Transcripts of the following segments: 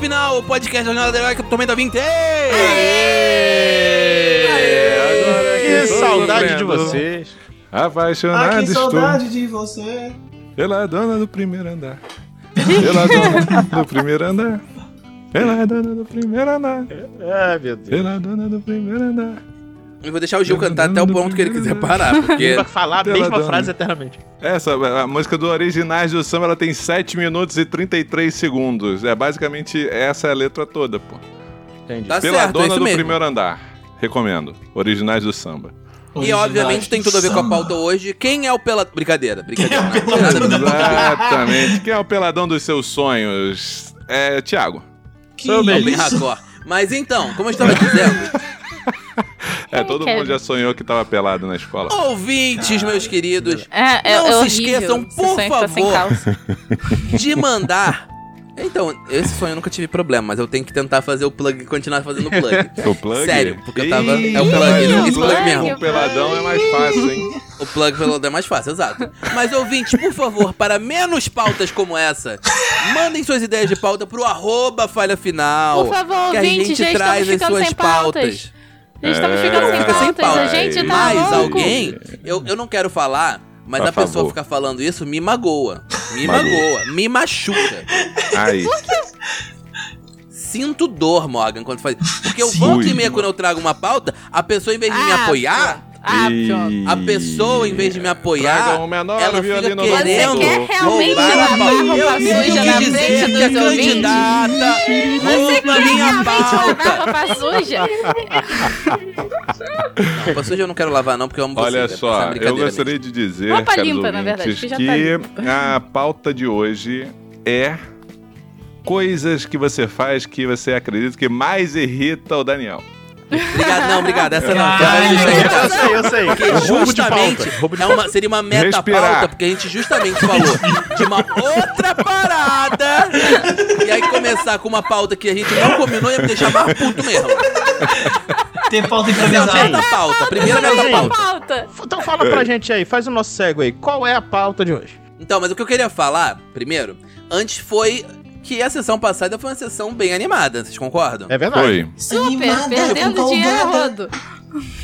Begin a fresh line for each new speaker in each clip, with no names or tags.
Final, o podcast da Jornada do Herói que eu tomei da 20.
Que saudade de vocês.
Apaixonado
Ah, que
estou
saudade de você.
pela dona do primeiro andar. Pela dona do primeiro andar. Pela dona do primeiro andar.
Ai, meu Deus.
Pela dona do primeiro andar.
Eu vou deixar o Gil cantar até o ponto que ele quiser parar, porque
Ele vai falar a mesma frase eternamente.
Essa, a música do Originais do Samba, ela tem 7 minutos e 33 segundos. É basicamente essa é a letra toda, pô.
Entendi.
tá
Pela
certo, é
dona
isso
do
mesmo.
primeiro andar. Recomendo. Originais do Samba.
E obviamente tem tudo a ver com a pauta hoje. Quem é o pela... Brincadeira, brincadeira.
Quem é o
pauta.
Exatamente. Quem é o peladão dos seus sonhos? É Thiago.
Que
Sou bem
hardcore. Mas então, como eu estava dizendo,
É, todo mundo já sonhou que tava pelado na escola.
ouvintes, meus queridos,
É, é,
Não
é
se
horrível.
esqueçam, por
tá
favor. de mandar. Então, esse sonho eu nunca tive problema, mas eu tenho que tentar fazer o plug e continuar fazendo o plug.
O plug?
Sério, porque eu tava.
Ih,
É o plug, não
o
esse plug
plug,
mesmo.
Com o peladão é mais fácil, hein?
O plug pelo é mais fácil, exato. Mas ouvintes, por favor, para menos pautas como essa, mandem suas ideias de pauta pro arroba falha final.
Por favor,
que a
ouvintes,
gente traz as suas
pautas.
pautas.
A gente estamos
É,
ficando sem
Fica sem
pautas. A
pauta.
gente tá
Mas
louco.
alguém, eu, eu não quero falar, mas
Por
a pessoa
favor.
ficar falando isso me magoa. Me
Magoa.
me machuca.
Aí.
Sinto dor, Morgan, quando faz. Porque eu volto e meia quando eu trago uma pauta, a pessoa, em vez de me
Ah,
apoiar,
Ah.
E-
a pessoa, em vez de me apoiar,
Traga um menor
ela fica querendo
Você quer realmente
roubar a
lavar
pauta.
roupa suja na frente
a
dos ouvintes?
candidata
Você
rouba
quer
minha
realmente lavar roupa suja?
Não, roupa suja eu não quero lavar não, porque eu amo
Olha
você,
só,
é
eu gostaria de dizer,
Roupa limpa, na verdade, que
que
tá
a pauta de hoje é coisas que você faz que você acredita que mais irrita o Daniel.
Obrigado, não, obrigado, essa não. Aí
Eu sei, eu sei.
Porque justamente é uma, seria uma meta-pauta,
Respirar.
porque a gente justamente falou de uma outra parada. E aí começar com uma pauta que a gente não combinou ia me deixar mais puto mesmo.
Ter pauta
é a
improvisada.
meta-pauta, primeira
Não tem
meta-pauta.
pauta.
Então fala pra gente aí, faz o nosso cego aí. Qual é a pauta de hoje?
Então, mas o que eu queria falar, primeiro, antes foi que a sessão passada foi uma sessão bem animada, vocês concordam?
É verdade.
Foi.
Super,
Animada,
perdendo dinheiro rodo.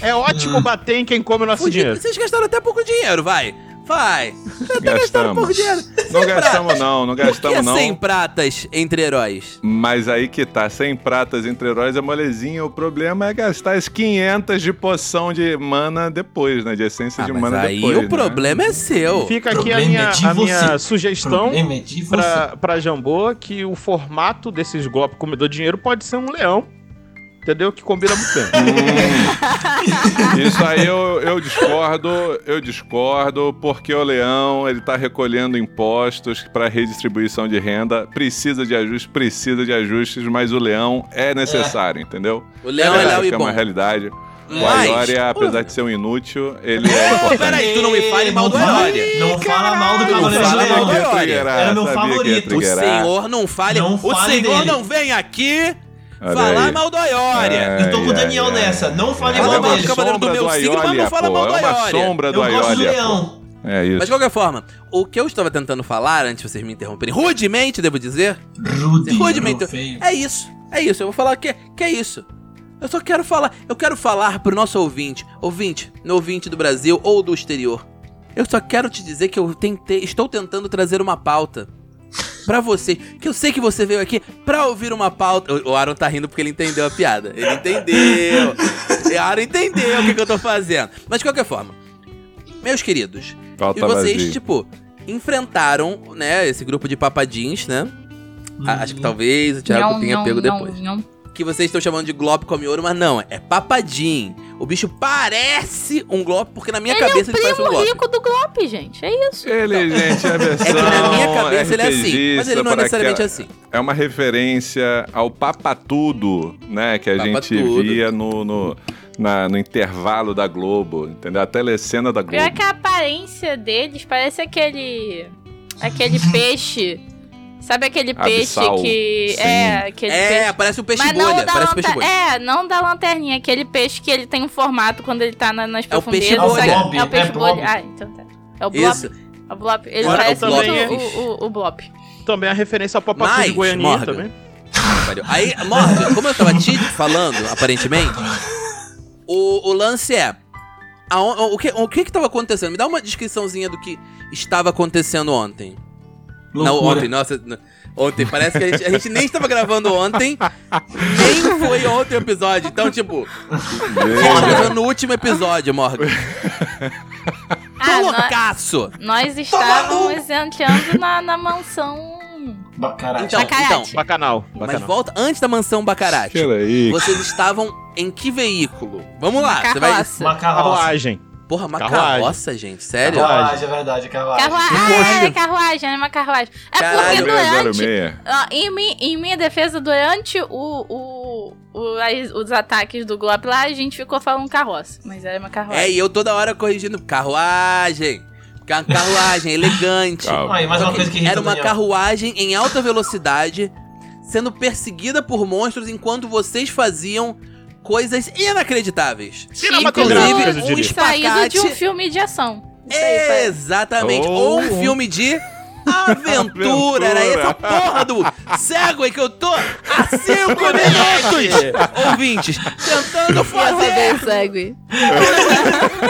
É ótimo bater em quem come o nosso dinheiro.
Vocês gastaram até pouco dinheiro, vai. Vai. Gastaram
Gastamos.
pouco dinheiro.
Não
Sem
gastamos
pratas.
não, não
Por que
gastamos não.
100 pratas entre heróis?
Mas aí que tá, 100 pratas entre heróis é molezinha. O problema é gastar as 500 de poção de mana depois, né? De essência
Ah,
de
mas
mana
aí
depois.
o
né?
problema é seu.
Fica aqui a minha,
é
a minha sugestão
é
pra, pra Jambô que o formato desses golpes comedor de dinheiro pode ser um leão. Entendeu? Que combina muito bem.
Hum. Isso aí eu, eu discordo, eu discordo, porque o leão ele tá recolhendo impostos para redistribuição de renda, precisa de ajustes, precisa de ajustes, mas o leão é necessário, entendeu?
O leão é, e
que é
bom.
uma realidade. O
Mas-
Aioria, apesar de ser um inútil, ele é importante.
peraí, tu não me fale mal do Aioria.
Não fala mal do Cavaleiro
fala
de
mal do
Leão. Era meu favorito.
O senhor não fale.
Não
o
fale
senhor
dele.
não vem aqui
Olha
falar
aí.
mal do Aioria.
Eu tô com o
Ai,
Daniel
ai, ai.
nessa. Não fale
Fala
mal
do
dele.
Cavaleiro do meu signo, mas não fala
pô,
mal do
É uma
Aioria.
sombra do
Eu gosto do
Aioria, pô.
leão.
É isso.
Mas de qualquer forma, o que eu estava tentando falar, antes de vocês me interromperem, rudemente, devo dizer,
Rude,
rudemente,
feio.
é isso, é isso, eu vou falar que, que é isso. Eu só quero falar, eu quero falar pro nosso ouvinte, ouvinte, no ouvinte do Brasil ou do exterior. Eu só quero te dizer que eu tentei, estou tentando trazer uma pauta pra você, que eu sei que você veio aqui pra ouvir uma pauta. O Aaron tá rindo porque ele entendeu a piada. Ele entendeu. o Aaron entendeu o que, que eu tô fazendo. Mas de qualquer forma, meus queridos,
Falta
e vocês,
vazio.
tipo, enfrentaram, né, esse grupo de papadins, né? A- Acho que talvez o Thiago
Não,
tenha
não,
pego
não,
depois.
não.
Que vocês estão chamando de Glop come ouro, mas não, é papadim. O bicho parece um Glop, porque na minha
Ele é
cabeça
o
ele parece um
primo
Glop.
rico do Glop, gente. É isso.
Ele, gente, é versão
É que na minha cabeça ele é assim, mas ele não é necessariamente assim.
É uma referência ao Papatudo, né? Que a gente via no, no, na- no intervalo da Globo, entendeu? A telecena da Globo.
Pior que a aparência deles parece aquele. aquele peixe. Sabe aquele peixe
Abissal.
que.
Sim.
É, aquele
É,
peixe.
parece um peixe
Mas não
bolha.
da
Parece um peixe bolha.
É, não da lanterninha, aquele peixe que ele tem um formato quando ele tá na- nas
É o
profundezas.
peixe bolha.
Blob,
É o peixe
é blob.
bolha. Ah, então tá. É o Blob.
Isso.
É o Blob. Ele
Agora,
parece
o
muito
também é-
o, o, o Blob.
Também a referência ao Papacu
Mas,
de Goiânia
Morgan,
também.
Aí, Morgan, como eu tava te falando, aparentemente, o, o lance é. aon- o, que, o que que tava acontecendo? Me dá uma descriçãozinha do que estava acontecendo ontem. Não, ontem, nossa. Ontem, parece que a gente, a gente nem estava gravando ontem, nem foi ontem o episódio. Então, tipo, a gente gravando no último episódio, Morgan.
Ah,
loucaço!
nós estávamos entrando na, na mansão.
Bacarate.
Então,
Bacarate.
então,
Bacanal.
mas
bacanal.
volta antes da mansão Bacarate.
Peraí.
Vocês estavam em que veículo? Vamos lá, você vai.
Uma.
Carruagem.
Porra, uma
Carruagem.
carroça, gente, sério?
Carruagem, é verdade, carruagem.
Carruagem. Ah, é carruagem, é uma carruagem. É
Caralho.
porque durante.
606.
ó, em, mi- em minha defesa, durante o, o, o- as- os ataques do Glop lá, a gente ficou falando carroça. Mas era uma carruagem.
É, e eu toda hora corrigindo carruagem. Ca- Carruagem, elegante.
Calma.
Aí, mais uma coisa que
Era uma
Daniel.
carruagem em alta velocidade, sendo perseguida por monstros enquanto vocês faziam coisas inacreditáveis.
Cinematográficas, eu
Inclusive,
diria.
um
Saído de um
espacate-
filme de ação. Isso aí, foi-
Exatamente.
Ou
Ou um filme de aventura. Era essa porra do Segway que eu tô há cinco minutos, ouvintes, tentando fazer.
Segway.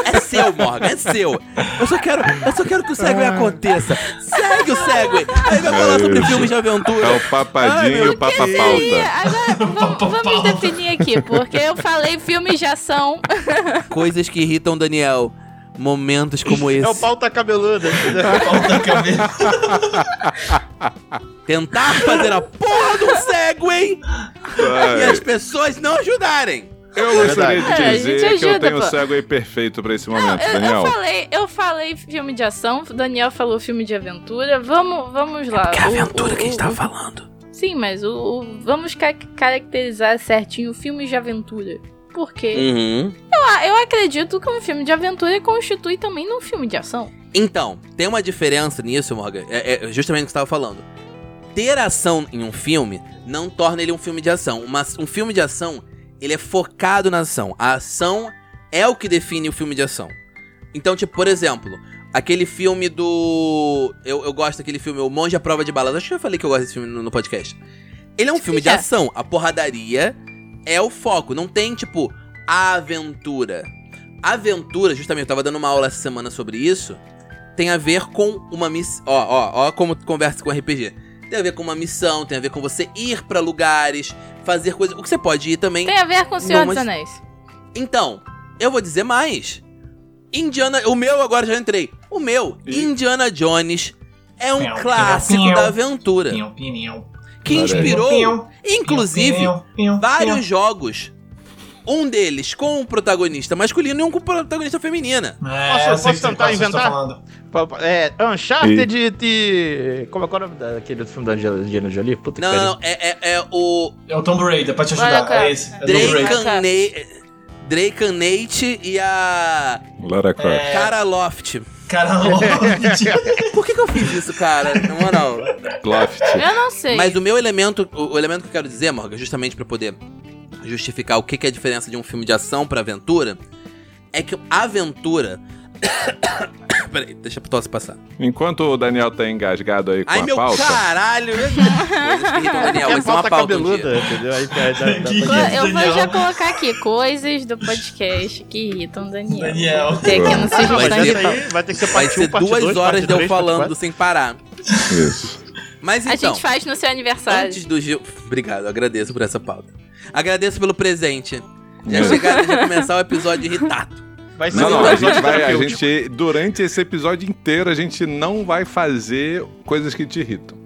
É seu, Morgan, é seu. Eu só quero, eu só quero que o Segway aconteça. Segue o Segway. Aí vai falar sobre filmes de aventura.
É o papadinho e o papapauta.
Agora vamos, vamos definir aqui, porque eu falei filmes de ação.
Coisas que irritam Daniel. Momentos como esse.
É o pauta cabeludo. entendeu?
Falta cabelo.
Tentar fazer a porra do Segway e as pessoas não ajudarem.
Eu gostaria de
É,
dizer
gente
que eu
ajuda,
tenho o cego aí perfeito pra esse momento,
Eu, eu
Daniel.
falei, eu falei filme de ação, o Daniel falou filme de aventura. Vamos, vamos lá.
Que é a
O-
aventura
o-
que a gente
o-
tava falando.
Sim, mas o, o- vamos ca- caracterizar certinho filmes de aventura. Por quê?
Uhum.
Ah, eu acredito que um filme de aventura constitui também um filme de ação.
Então, tem uma diferença nisso, Morgan. É, é justamente o que você estava falando. Ter ação em um filme não torna ele um filme de ação. Uma- um filme de ação, ele é focado na ação. A ação é o que define o filme de ação. Então, tipo, por exemplo, aquele filme do. Eu, eu gosto daquele filme, O Monge à Prova de Balas. Acho que eu falei que eu gosto desse filme no, no podcast. Ele é um filme de ação. A porradaria é o foco. Não tem, tipo, a aventura. A aventura, justamente, eu tava dando uma aula essa semana sobre isso. Tem a ver com uma missão. Ó, ó, ó, como conversa com RPG. Tem a ver com uma missão, tem a ver com você ir pra lugares, fazer coisas. O que você pode ir também.
Tem a ver com o Senhor dos Anéis.
Então, eu vou dizer mais. Indiana. O meu agora já entrei. O meu. Indiana Jones, é um clássico da aventura.
Pinhão, pinhão.
Que inspirou, inclusive, vários jogos. Um deles com um protagonista masculino e um com protagonista feminina.
É,
Posso-
eu
posso
que
tentar
tá
inventar? pa- É, Uncharted de... Como é que é o nome daquele filme da Angelina Jolie? Puta
Não,
que
não. É, é, é o
É o Tomb Raider, pra te ajudar.
cara.
É esse. É Tomb Raider.
Draken, Na... Draken Nate e a
Lara Croft.
É.
Cara Loft.
Cara, louco.
Por que, que eu fiz isso, cara? Na moral.
Loft.
Eu não sei.
Mas o meu elemento, o, o elemento que eu quero dizer, Morgan, justamente pra poder justificar o que, que é a diferença de um filme de ação pra aventura, é que a aventura. Peraí, deixa a tosse passar.
Enquanto o Daniel tá engasgado aí com
Ai,
a
meu
pauta,
caralho! Daniel,
É
vai uma
pauta
um
cabeluda, entendeu? Aí, dá- dá
Eu- vou já colocar aqui coisas do podcast que irritam o Daniel.
Daniel.
Ter aqui no
mas
Vai
aí vai ter que ser
Vai
parte 1,
ser
parte
duas
2,
horas de eu
3, parte
falando
4.
sem parar.
isso.
Mas
A
então,
gente faz no seu aniversário.
antes do Gil. Obrigado, agradeço por essa pauta. Agradeço pelo presente. Já chegaram já começar o episódio irritado.
Vai ser
Não, não, a gente vai, a gente, durante esse episódio inteiro, a gente não vai fazer coisas que te irritam.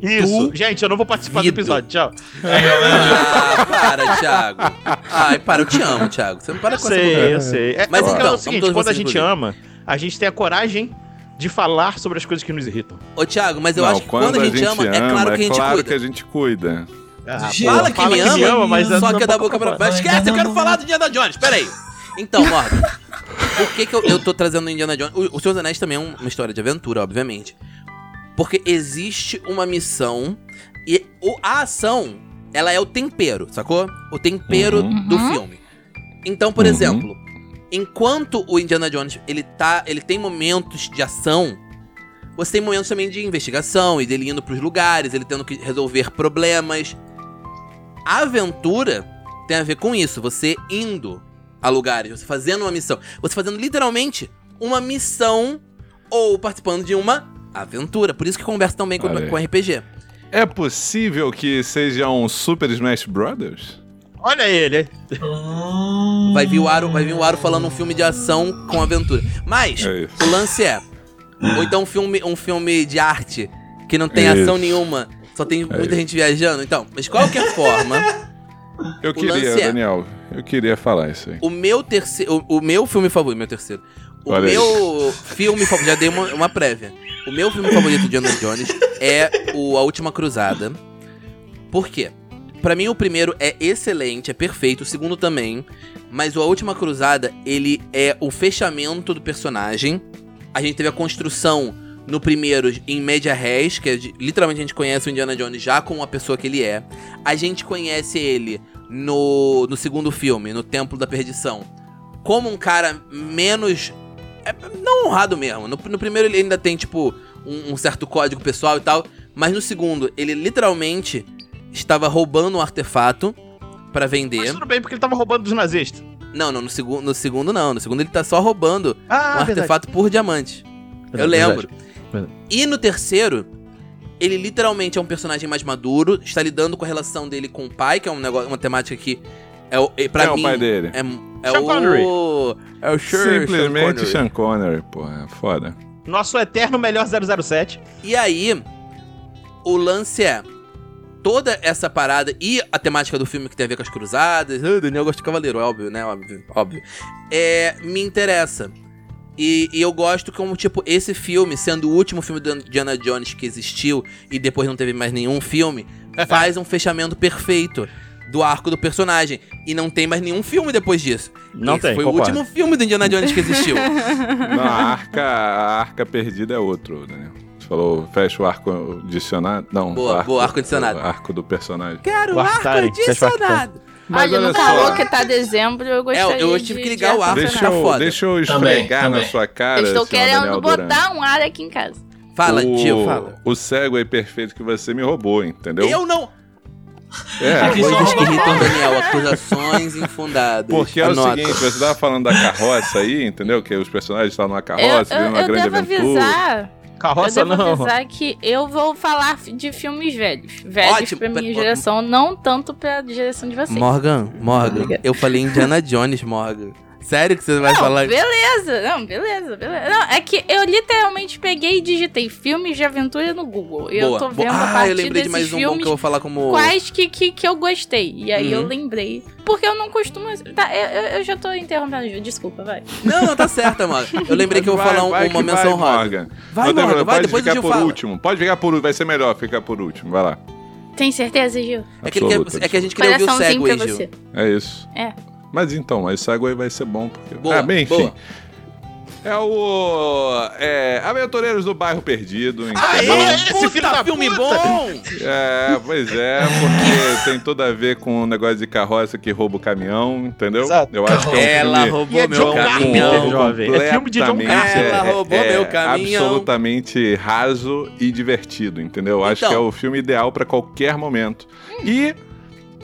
Isso. Gente, eu não vou participar
Vido.
do episódio. Tchau.
Galera.
Ah, para, Thiago. Ai, para, eu te amo, Thiago. Você não para
Eu
com essa
sei,
conversa.
eu sei. É,
Mas
porque
então,
é o
vamos
seguinte, quando a gente
incluir.
ama, a gente tem a coragem de falar sobre as coisas que nos irritam.
Ô, Thiago, mas eu
não,
acho que quando, a gente, ama, é claro que a gente
claro
cuida.
que a gente cuida.
Ah,
Gente,
Fala que me ama,
mas
Só
é
que é da boca pra baixo. Esquece, eu quero falar do Indiana Jones. Pera aí. Então, Morgan, por que, que eu, eu tô trazendo o Indiana Jones? O, o Senhor dos Anéis também é um- uma história de aventura, obviamente. Porque existe uma missão e o- a ação, ela é o tempero, sacou? O tempero
Uhum.
do
Uhum.
filme. Então, por
Uhum.
exemplo, enquanto o Indiana Jones, ele tá, ele tem momentos de ação, você tem momentos também de investigação e dele indo pros lugares, ele tendo que resolver problemas. A aventura tem a ver com isso, você indo a lugares, você fazendo uma missão, você fazendo literalmente uma missão ou participando de uma aventura. Por isso que conversa tão bem com, com RPG.
É possível que seja um Super Smash Brothers?
Olha ele.
Vai vir o Aro, vai vir o Aro falando um filme de ação com aventura. Mas
É
o lance é ou então um filme, um filme de arte que não tem
Isso.
ação nenhuma, só tem muita
isso.
gente viajando. Então, mas de qualquer forma,
Eu
O
queria,
lance é-
Daniel, eu queria falar isso aí.
o meu terceiro, o, o meu filme favorito, meu terceiro. O
Olha aí.
meu filme favorito, já dei uma, uma prévia. O meu filme favorito de Indiana Jones é o A Última Cruzada. Por quê? Pra mim o primeiro é excelente, é perfeito, o segundo também, mas o A Última Cruzada, ele é o fechamento do personagem. A gente teve a construção no primeiro em média res, que é de- literalmente a gente conhece o Indiana Jones já como a pessoa que ele é. A gente conhece ele no, no segundo filme, no Templo da Perdição, como um cara menos. é, não honrado mesmo. No, no primeiro ele ainda tem, tipo, um, um certo código pessoal e tal. Mas no segundo, ele literalmente estava roubando um artefato pra vender.
Mas tudo bem, porque ele tava roubando dos nazistas.
Não, não, no, segu no segundo não. No segundo ele tá só roubando
Ah,
um artefato por diamante. Eu lembro.
Verdade.
E no terceiro, ele literalmente é um personagem mais maduro, está lidando com a relação dele com o pai, que é um negócio, uma temática que é o, é, pra
é
mim
o pai dele?
é, é
Sean
o
Connery.
é o Sir
Simplesmente
Sean
Sean Connery, porra, é foda.
Nosso eterno melhor 007.
E aí, o lance é toda essa parada e a temática do filme que tem a ver com as cruzadas. Ah, Daniel gosta de cavaleiro, óbvio, né? Óbvio, óbvio. É, me interessa. E, e eu gosto como, tipo, esse filme, sendo o último filme do Indiana Jones que existiu e depois não teve mais nenhum filme, faz um fechamento perfeito do arco do personagem. E não tem mais nenhum filme depois disso.
Não
Esse
tem,
Foi
concordo.
o último filme do Indiana Jones que existiu.
Não, a arca, a arca perdida é outro, Daniel. Você falou, fecha o arco adicionado? Não,
Boa,
o
boa, arco adicionado.
O arco do personagem.
Quero
O
arco
Arctari, fecha o Arctari.
adicionado.
Mas
Olha,
olha
não
só.
falou que tá dezembro, eu gostaria
É, eu tive
de-
que ligar o ar.
Deixa
tá
eu,
foda.
deixa eu
Também,
esfregar na
também.
sua cara,
Eu estou querendo botar um ar aqui em casa.
Fala,
o,
tio, fala.
O cego aí perfeito que você me roubou, entendeu?
Eu não.
É,
Coisas que irritam Daniel, acusações infundadas.
porque é o
Anota.
seguinte, você tava falando da carroça aí, entendeu? Que os personagens estavam numa carroça,
eu,
vivendo uma
eu
grande
devo
aventura.
avisar.
Carroça
eu devo
não.
avisar que eu vou falar de filmes velhos. Velhos
Ótimo.
pra minha
Mas-
geração, não tanto pra geração de vocês.
Morgan, Morgan,
Obrigada.
eu falei Indiana Jones, Morgan. Sério que você vai
Não,
falar?
beleza, não, beleza, beleza. Não, é que eu literalmente peguei e digitei filmes de aventura no Google. E eu
Boa.
tô vendo a
ah,
partir
eu lembrei de
desses
mais um bom
filmes
que eu vou falar como...
quais que, que, que eu gostei. E aí eu
Uhum.
lembrei. Porque eu não costumo. Tá, eu, eu- eu já tô interrompendo, Ju, desculpa, vai.
Não, não, tá certa, Morgan. Eu lembrei que eu vou
Vai,
falar um-
vai
uma
que
menção
vai,
rosa.
Morgan.
Vai, Morgan, vai,
pode
depois
ficar
Gil
por
fala.
último. Pode ficar por último, vai ser melhor ficar por último. Vai lá.
Tem certeza, Gil?
É que, quer- é que a gente queria ouvir o cego Gil.
É isso.
É.
Mas então, o aí vai ser bom porque.
Boa,
ah, bem, enfim.
boa.
É o. É. Aventureiros do Bairro Perdido.
Aê,
entendeu?
esse
puta,
filho da
filme
puta!
bom!
É, pois é, porque tem tudo a ver com o negócio de carroça que rouba o caminhão, entendeu?
Exato.
Eu acho que é um
Ela
filme
roubou
é
meu
John
caminhão.
Carpenter, jovem. É filme de John
Carpenter. Ela roubou
é,
meu caminhão.
Absolutamente raso e divertido, entendeu? Eu acho
Então.
que é o filme ideal pra qualquer momento. E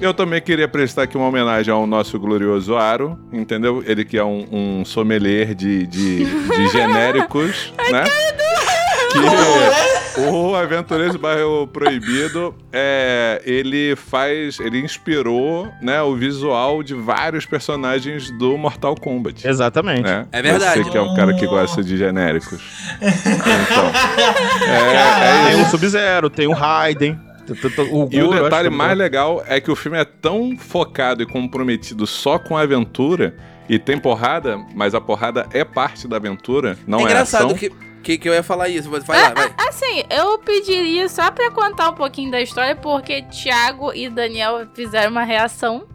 eu também queria prestar aqui uma homenagem ao nosso glorioso Aro, entendeu? Ele que é um, um sommelier de, de, de genéricos, né? Que o Aventureiros do Bairro Proibido, é, ele faz, ele inspirou, né, o visual de vários personagens do Mortal Kombat.
Exatamente.
né?
É verdade.
Você que é um cara que gosta de genéricos. Então, é, é
Tem o Sub-Zero, tem o Raiden. O
E o detalhe mais legal é que o filme é tão focado e comprometido só com a aventura e tem porrada, mas a porrada é parte da aventura, não
é
é,
engraçado
ação.
que, que, que eu ia falar isso. Vai lá, vai.
Assim, eu pediria só pra contar um pouquinho da história, porque Thiago e Daniel fizeram uma reação,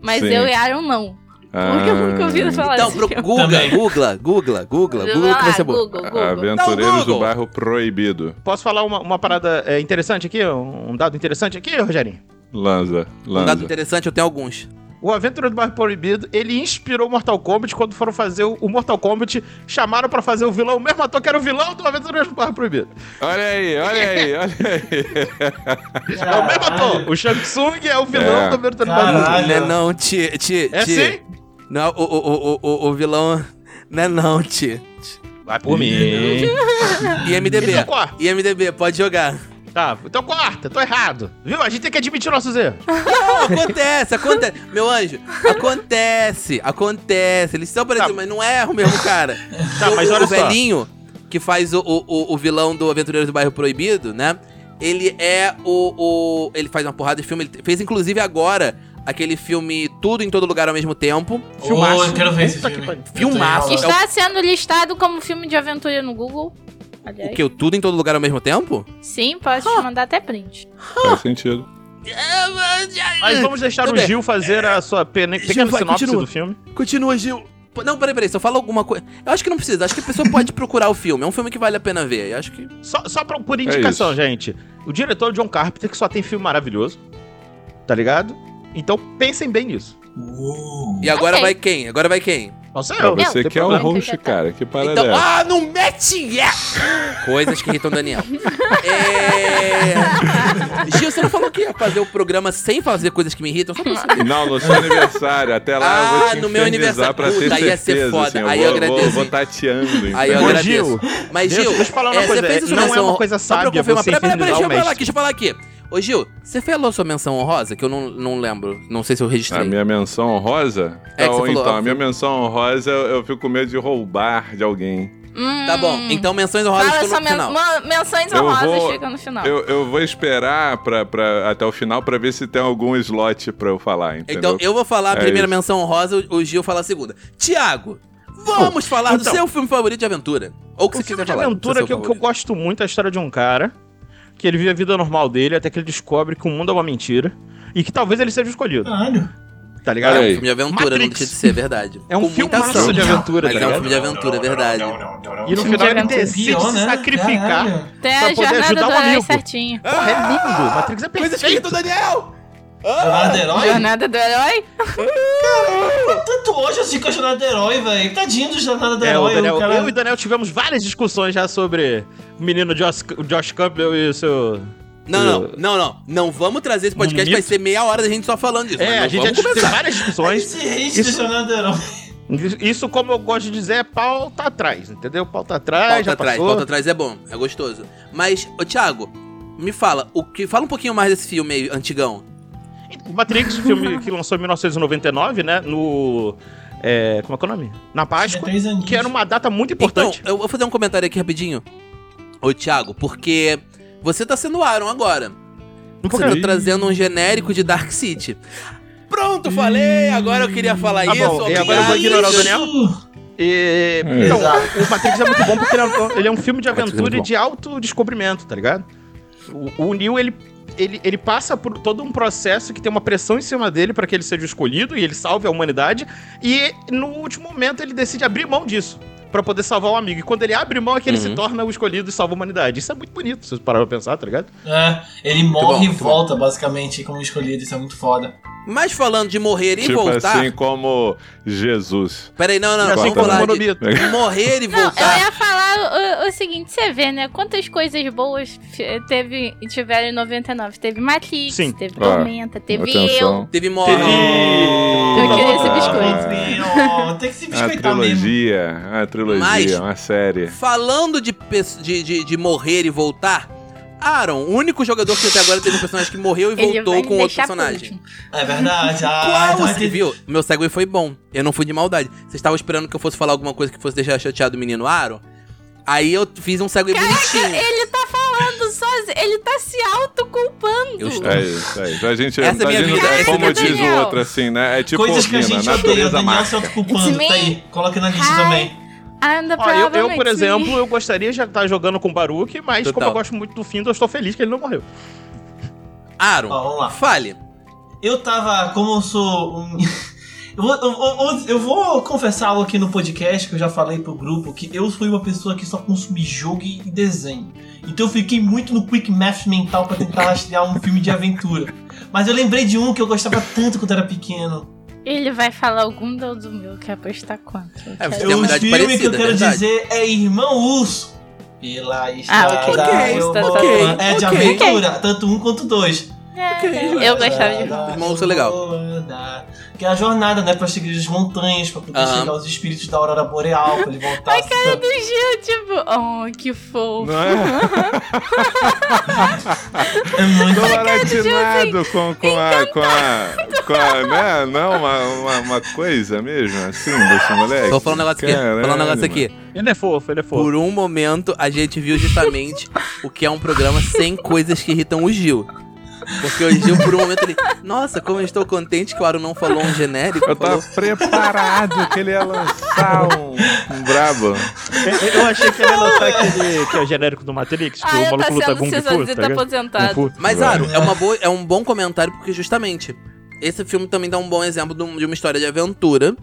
mas
Sim.
eu e Aaron não. Porque eu nunca ouvi falar
Então, pro. Google. Google, Google, Google, Google que vai
lá,
ser bom.
Google, Google.
Aventureiros
Google.
do Bairro Proibido.
Posso falar uma, uma parada é, interessante aqui? Um dado interessante aqui, Rogerinho?
Lanza,
Um dado
lanza.
interessante, eu tenho alguns.
o Aventura do Bairro Proibido, ele inspirou o Mortal Kombat quando foram fazer o, Mortal Kombat, chamaram pra fazer o vilão, o mesmo ator que era o vilão do Aventura do Bairro Proibido.
Olha aí, olha aí, olha aí.
É o mesmo ator. O Shang Tsung é o vilão
É.
do Aventura do Bairro Proibido.
Não é não, Ti. Ti,
É
Ti.
sim?
Não, o, o, o, o, o vilão. Não é não, Ti.
Vai por mim.
IMDB.
Então.
IMDB, pode jogar.
Tá, então corta, tô errado. Viu? A gente tem que admitir nossos erros.
Não, acontece, acontece. Meu anjo, acontece, acontece. Eles são parecidos,
Tá.
mas não é o mesmo cara.
Tá,
o,
mas olha
o
só.
velhinho que faz o, o, o- o vilão do Aventureiros do Bairro Proibido, né? Ele é o, o. Ele faz uma porrada de filme. Ele fez, inclusive, agora aquele filme Tudo em Todo Lugar ao mesmo tempo.
Filmaço.
Oh, eu quero ver esse
Puta que
filme. tô
Filmaço.
Está sendo listado como filme de aventura no Google. Aliás.
O que? O Tudo em Todo Lugar ao mesmo tempo?
Sim, posso te mandar até print.
Faz sentido.
Mas vamos deixar
Tudo
o
bem.
Gil fazer a sua pena- pequena
vai,
sinopse
continua.
do filme.
Continua, Gil. Não, peraí, peraí, só fala alguma coisa. Eu acho que não precisa, acho que a pessoa pode procurar o filme. É um filme que vale a pena ver. Eu acho que.
Só, só pra- por indicação,
isso.
gente. O diretor John Carpenter, que só tem filme maravilhoso. Tá ligado? Então pensem bem nisso.
Uh.
E agora
Ok.
vai quem? Agora vai quem?
Pra
eu.
você que é o host, cara. Que parada
Então,
é
ah, não mete é! Coisas que irritam o Daniel. É... Gil, você não falou que ia fazer o programa sem fazer coisas que me irritam? Só pra eu saber.
Não, no seu aniversário. Até lá eu vou
Ah,
te
no meu aniversário.
pra ter
Puta, aí ia ser
certeza,
foda.
assim,
Aí
eu
eu
vou,
agradeço,
vou, vou
hein?
tateando.
Aí eu agradeço.
Gil,
Mas,
deixa-
Gil,
deixa eu falar uma
é,
coisa, não é uma coisa
Só pra eu
sábia
confirmar.
você
Peraí, peraí, deixa eu falar aqui, deixa eu falar aqui. Ô, Gil, você falou sua menção honrosa? Que eu não, não lembro. Não sei se eu registrei.
A minha menção honrosa?
É que você
Ou
falou,
então,
ó,
a minha menção honrosa, eu, eu fico com medo de roubar de alguém.
Hum,
Tá bom, então menções honrosas
Fala
ficam no
men
final.
menções honrosas
vou-
ficam no final.
Eu, eu vou esperar pra, pra, até o final pra ver se tem algum slot pra eu falar, entendeu?
Então, eu vou falar a
É
primeira
isso.
menção honrosa, o Gil fala a segunda. Tiago, vamos falar do
então.
seu filme favorito de aventura. Ou o que
O
você
filme
quiser
de
falar.
aventura
seu
que, eu- que eu gosto muito é a história de um cara que ele vive a vida normal dele até que ele descobre que o mundo é uma mentira e que talvez ele seja escolhido,
Caralho.
tá ligado?
É um filme de aventura, não
Matrix.
deixa de ser, verdade.
É um
Com muita
filmaço
ação.
de aventura, tá
é um filme de aventura, é verdade.
E no
Filme de
final ele decide
Pior,
se
né?
sacrificar.
Caralho.
Pra
a
poder ajudar
do
um amigo.
certinho.
Porra, é lindo. Matrix é perfeito.
irritam o Daniel!
Jornada do herói?
Jornada do herói?
Tanto hoje assim com a jornada do herói, velho. Tadinho do jornada do
É, o
herói.
Daniel,
o cara...
Eu e o Daniel tivemos várias discussões já sobre o menino Josh, o Josh Campbell e o seu...
Não, não, não, não. Não vamos trazer esse podcast,
Um
vai ser meia hora da gente só falando disso.
É, a gente já teve várias discussões.
Esse hate
Isso-
do jornada do herói.
Isso, como eu gosto de dizer, é pauta atrás, entendeu? Pauta atrás,
Pauta
já
atrás,
passou.
pauta atrás é bom, é gostoso. Mas, ô Thiago, me fala, o que, fala um pouquinho mais desse filme aí, antigão.
O Matrix, filme que lançou em 1999, né? No... é, como é que é o nome? Na Páscoa. Que era uma data muito importante.
Então, eu vou fazer um comentário aqui rapidinho. Ô Thiago, porque você tá sendo Aaron agora.
Um
Você tá trazendo um genérico de Dark City. Pronto, falei, agora eu queria falar
Tá
isso.
bom, e agora eu vou ignorar o Daniel? E,
É.
então,
Exato.
o Matrix é muito bom porque ele é, ele é um filme de
é
aventura e de autodescobrimento, tá ligado? O, o Neo, ele, ele, ele passa por todo um processo que tem uma pressão em cima dele para que ele seja escolhido e ele salve a humanidade. E no último momento ele decide abrir mão disso pra poder salvar um amigo. E quando ele abre mão é que ele
Uhum.
se torna o escolhido e salva a humanidade. Isso é muito bonito, se você parar pra pensar, tá ligado?
É, ele
bom,
morre e
muito
volta, basicamente, como escolhido. Isso é muito foda.
Mas falando de morrer e
Tipo
voltar.
assim como Jesus.
Peraí, não, não, vamos
como
falar de morrer e
Não, eu
voltar.
ia falar o, o seguinte, você vê, né? Quantas coisas boas teve, tiveram em 99. Teve Matrix,
Sim.
teve
Ah,
Tormenta, teve
Atenção.
Teve morte.
Eu queria esse biscoito.
Tem que se
A
biscoitar mesmo.
trilogia, a trilogia,
Mas-
uma série.
Falando de, de, de, de morrer e voltar, Aaron, o único jogador que até agora teve um personagem que morreu e
Ele
voltou com outro personagem.
É verdade. Ah,
Qual
então
você viu? Meu segue foi bom. Eu não fui de maldade. Vocês estavam esperando que eu fosse falar alguma coisa que fosse deixar chateado o menino Aaron? Aí eu fiz um segue bonitinho.
Ele tá falando sozinho, ele tá se autoculpando.
Eu estou-
É isso, é isso. A gente,
Essa é
a
minha
gente
vida,
é
é
como diz o outro, assim, né? É tipo
Coisas que a gente odeia. O Daniel se autoculpando. Tá aí. Coloca na lista também.
Ó, eu, eu, por exemplo, eu gostaria de estar jogando com o Baruch, mas como
Total.
eu gosto muito do fim, eu estou feliz que ele não morreu.
Aaron,
Ó, vamos lá.
fale.
Eu tava, como eu sou um. Eu vou, eu, eu- eu vou confessar algo aqui no podcast que eu já falei pro grupo, que eu fui uma pessoa que só consumi jogo e desenho. Então eu fiquei muito no quick math mental pra tentar rastrear um filme de aventura. Mas eu lembrei de um que eu gostava tanto quando era pequeno.
Ele vai falar algum do, do meu, quer apostar quanto? Eu
É, você tem uma
o filme que eu
parecida,
quero
verdade.
dizer é Irmão Urso. Pela estrada
ok.
Ok,
eu vou.
tá-
É de
ok.
aventura, tanto um quanto dois.
É, eu gostava de
Estrada
Irmão Urso é legal.
Que é a jornada, né? Pra seguir as montanhas, pra poder
Aham.
chegar aos espíritos da aurora boreal, pra ele voltar a se-
do Gil, tipo, oh, que fofo.
Não é?
É muito
Tô baratinado com, com a. com a. com a. né? Não, uma, uma, uma coisa mesmo, assim, desse moleque.
Vou falar um negócio aqui. Falar um negócio aqui.
Ele é fofo, ele é fofo.
Por um momento, a gente viu justamente o que é um programa sem coisas que irritam o Gil. Porque o Gil, por um momento, ele. Nossa, como eu estou contente que o Aro não falou um genérico.
Eu tava preparado que ele ia lançar um, um brabo.
Eu, eu achei que ele ia lançar aquele que é o genérico do Matrix, que
Ah,
o maluco
tá
luta
sendo
Kung Fu, tá
aposentado.
Mas, Aro, é, uma boa, é um bom comentário porque, justamente, esse filme também dá um bom exemplo de um- uma história de aventura.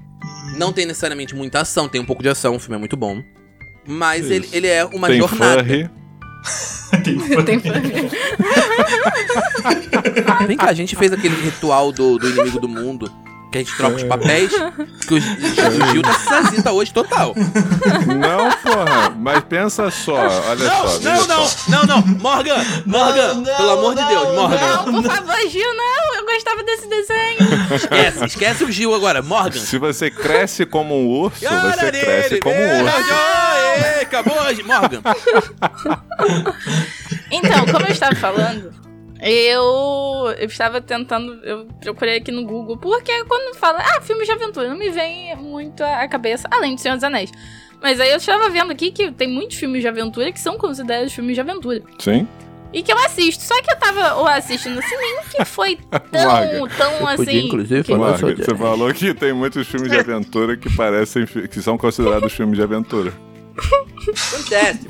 Não tem necessariamente muita ação, tem um pouco de ação, o filme é muito bom. Mas ele, ele é uma
Tem
jornada.
furry.
Tem
Vem cá, a gente fez aquele ritual do, do inimigo do mundo. Que a gente troca os papéis. Que o, o Gil tá tá hoje total.
Não, porra. Mas pensa só, olha só.
Não,
veja
não, não,
só.
não, não. Morgan, Morgan,
não,
pelo amor de
não,
Deus, Morgan.
Não, por favor, Gil, não. Eu gostava desse desenho.
Esquece, esquece o Gil agora, Morgan.
Se você cresce como um urso, você cresce como um urso.
Acabou hoje, Morgan.
Então, como eu estava falando, eu, eu estava tentando. Eu procurei aqui no Google, porque quando fala, ah, filme de aventura, não me vem muito à cabeça, além de Senhor dos Anéis. Mas aí eu estava vendo aqui que tem muitos filmes de aventura que são considerados filmes de aventura.
Sim.
E que eu assisto. Só que eu tava ou assistindo assim, nem que foi tão,
Larga.
tão assim. que-
Margaret, você falou que tem muitos filmes de aventura que parecem que são considerados filmes de aventura.
Acontece.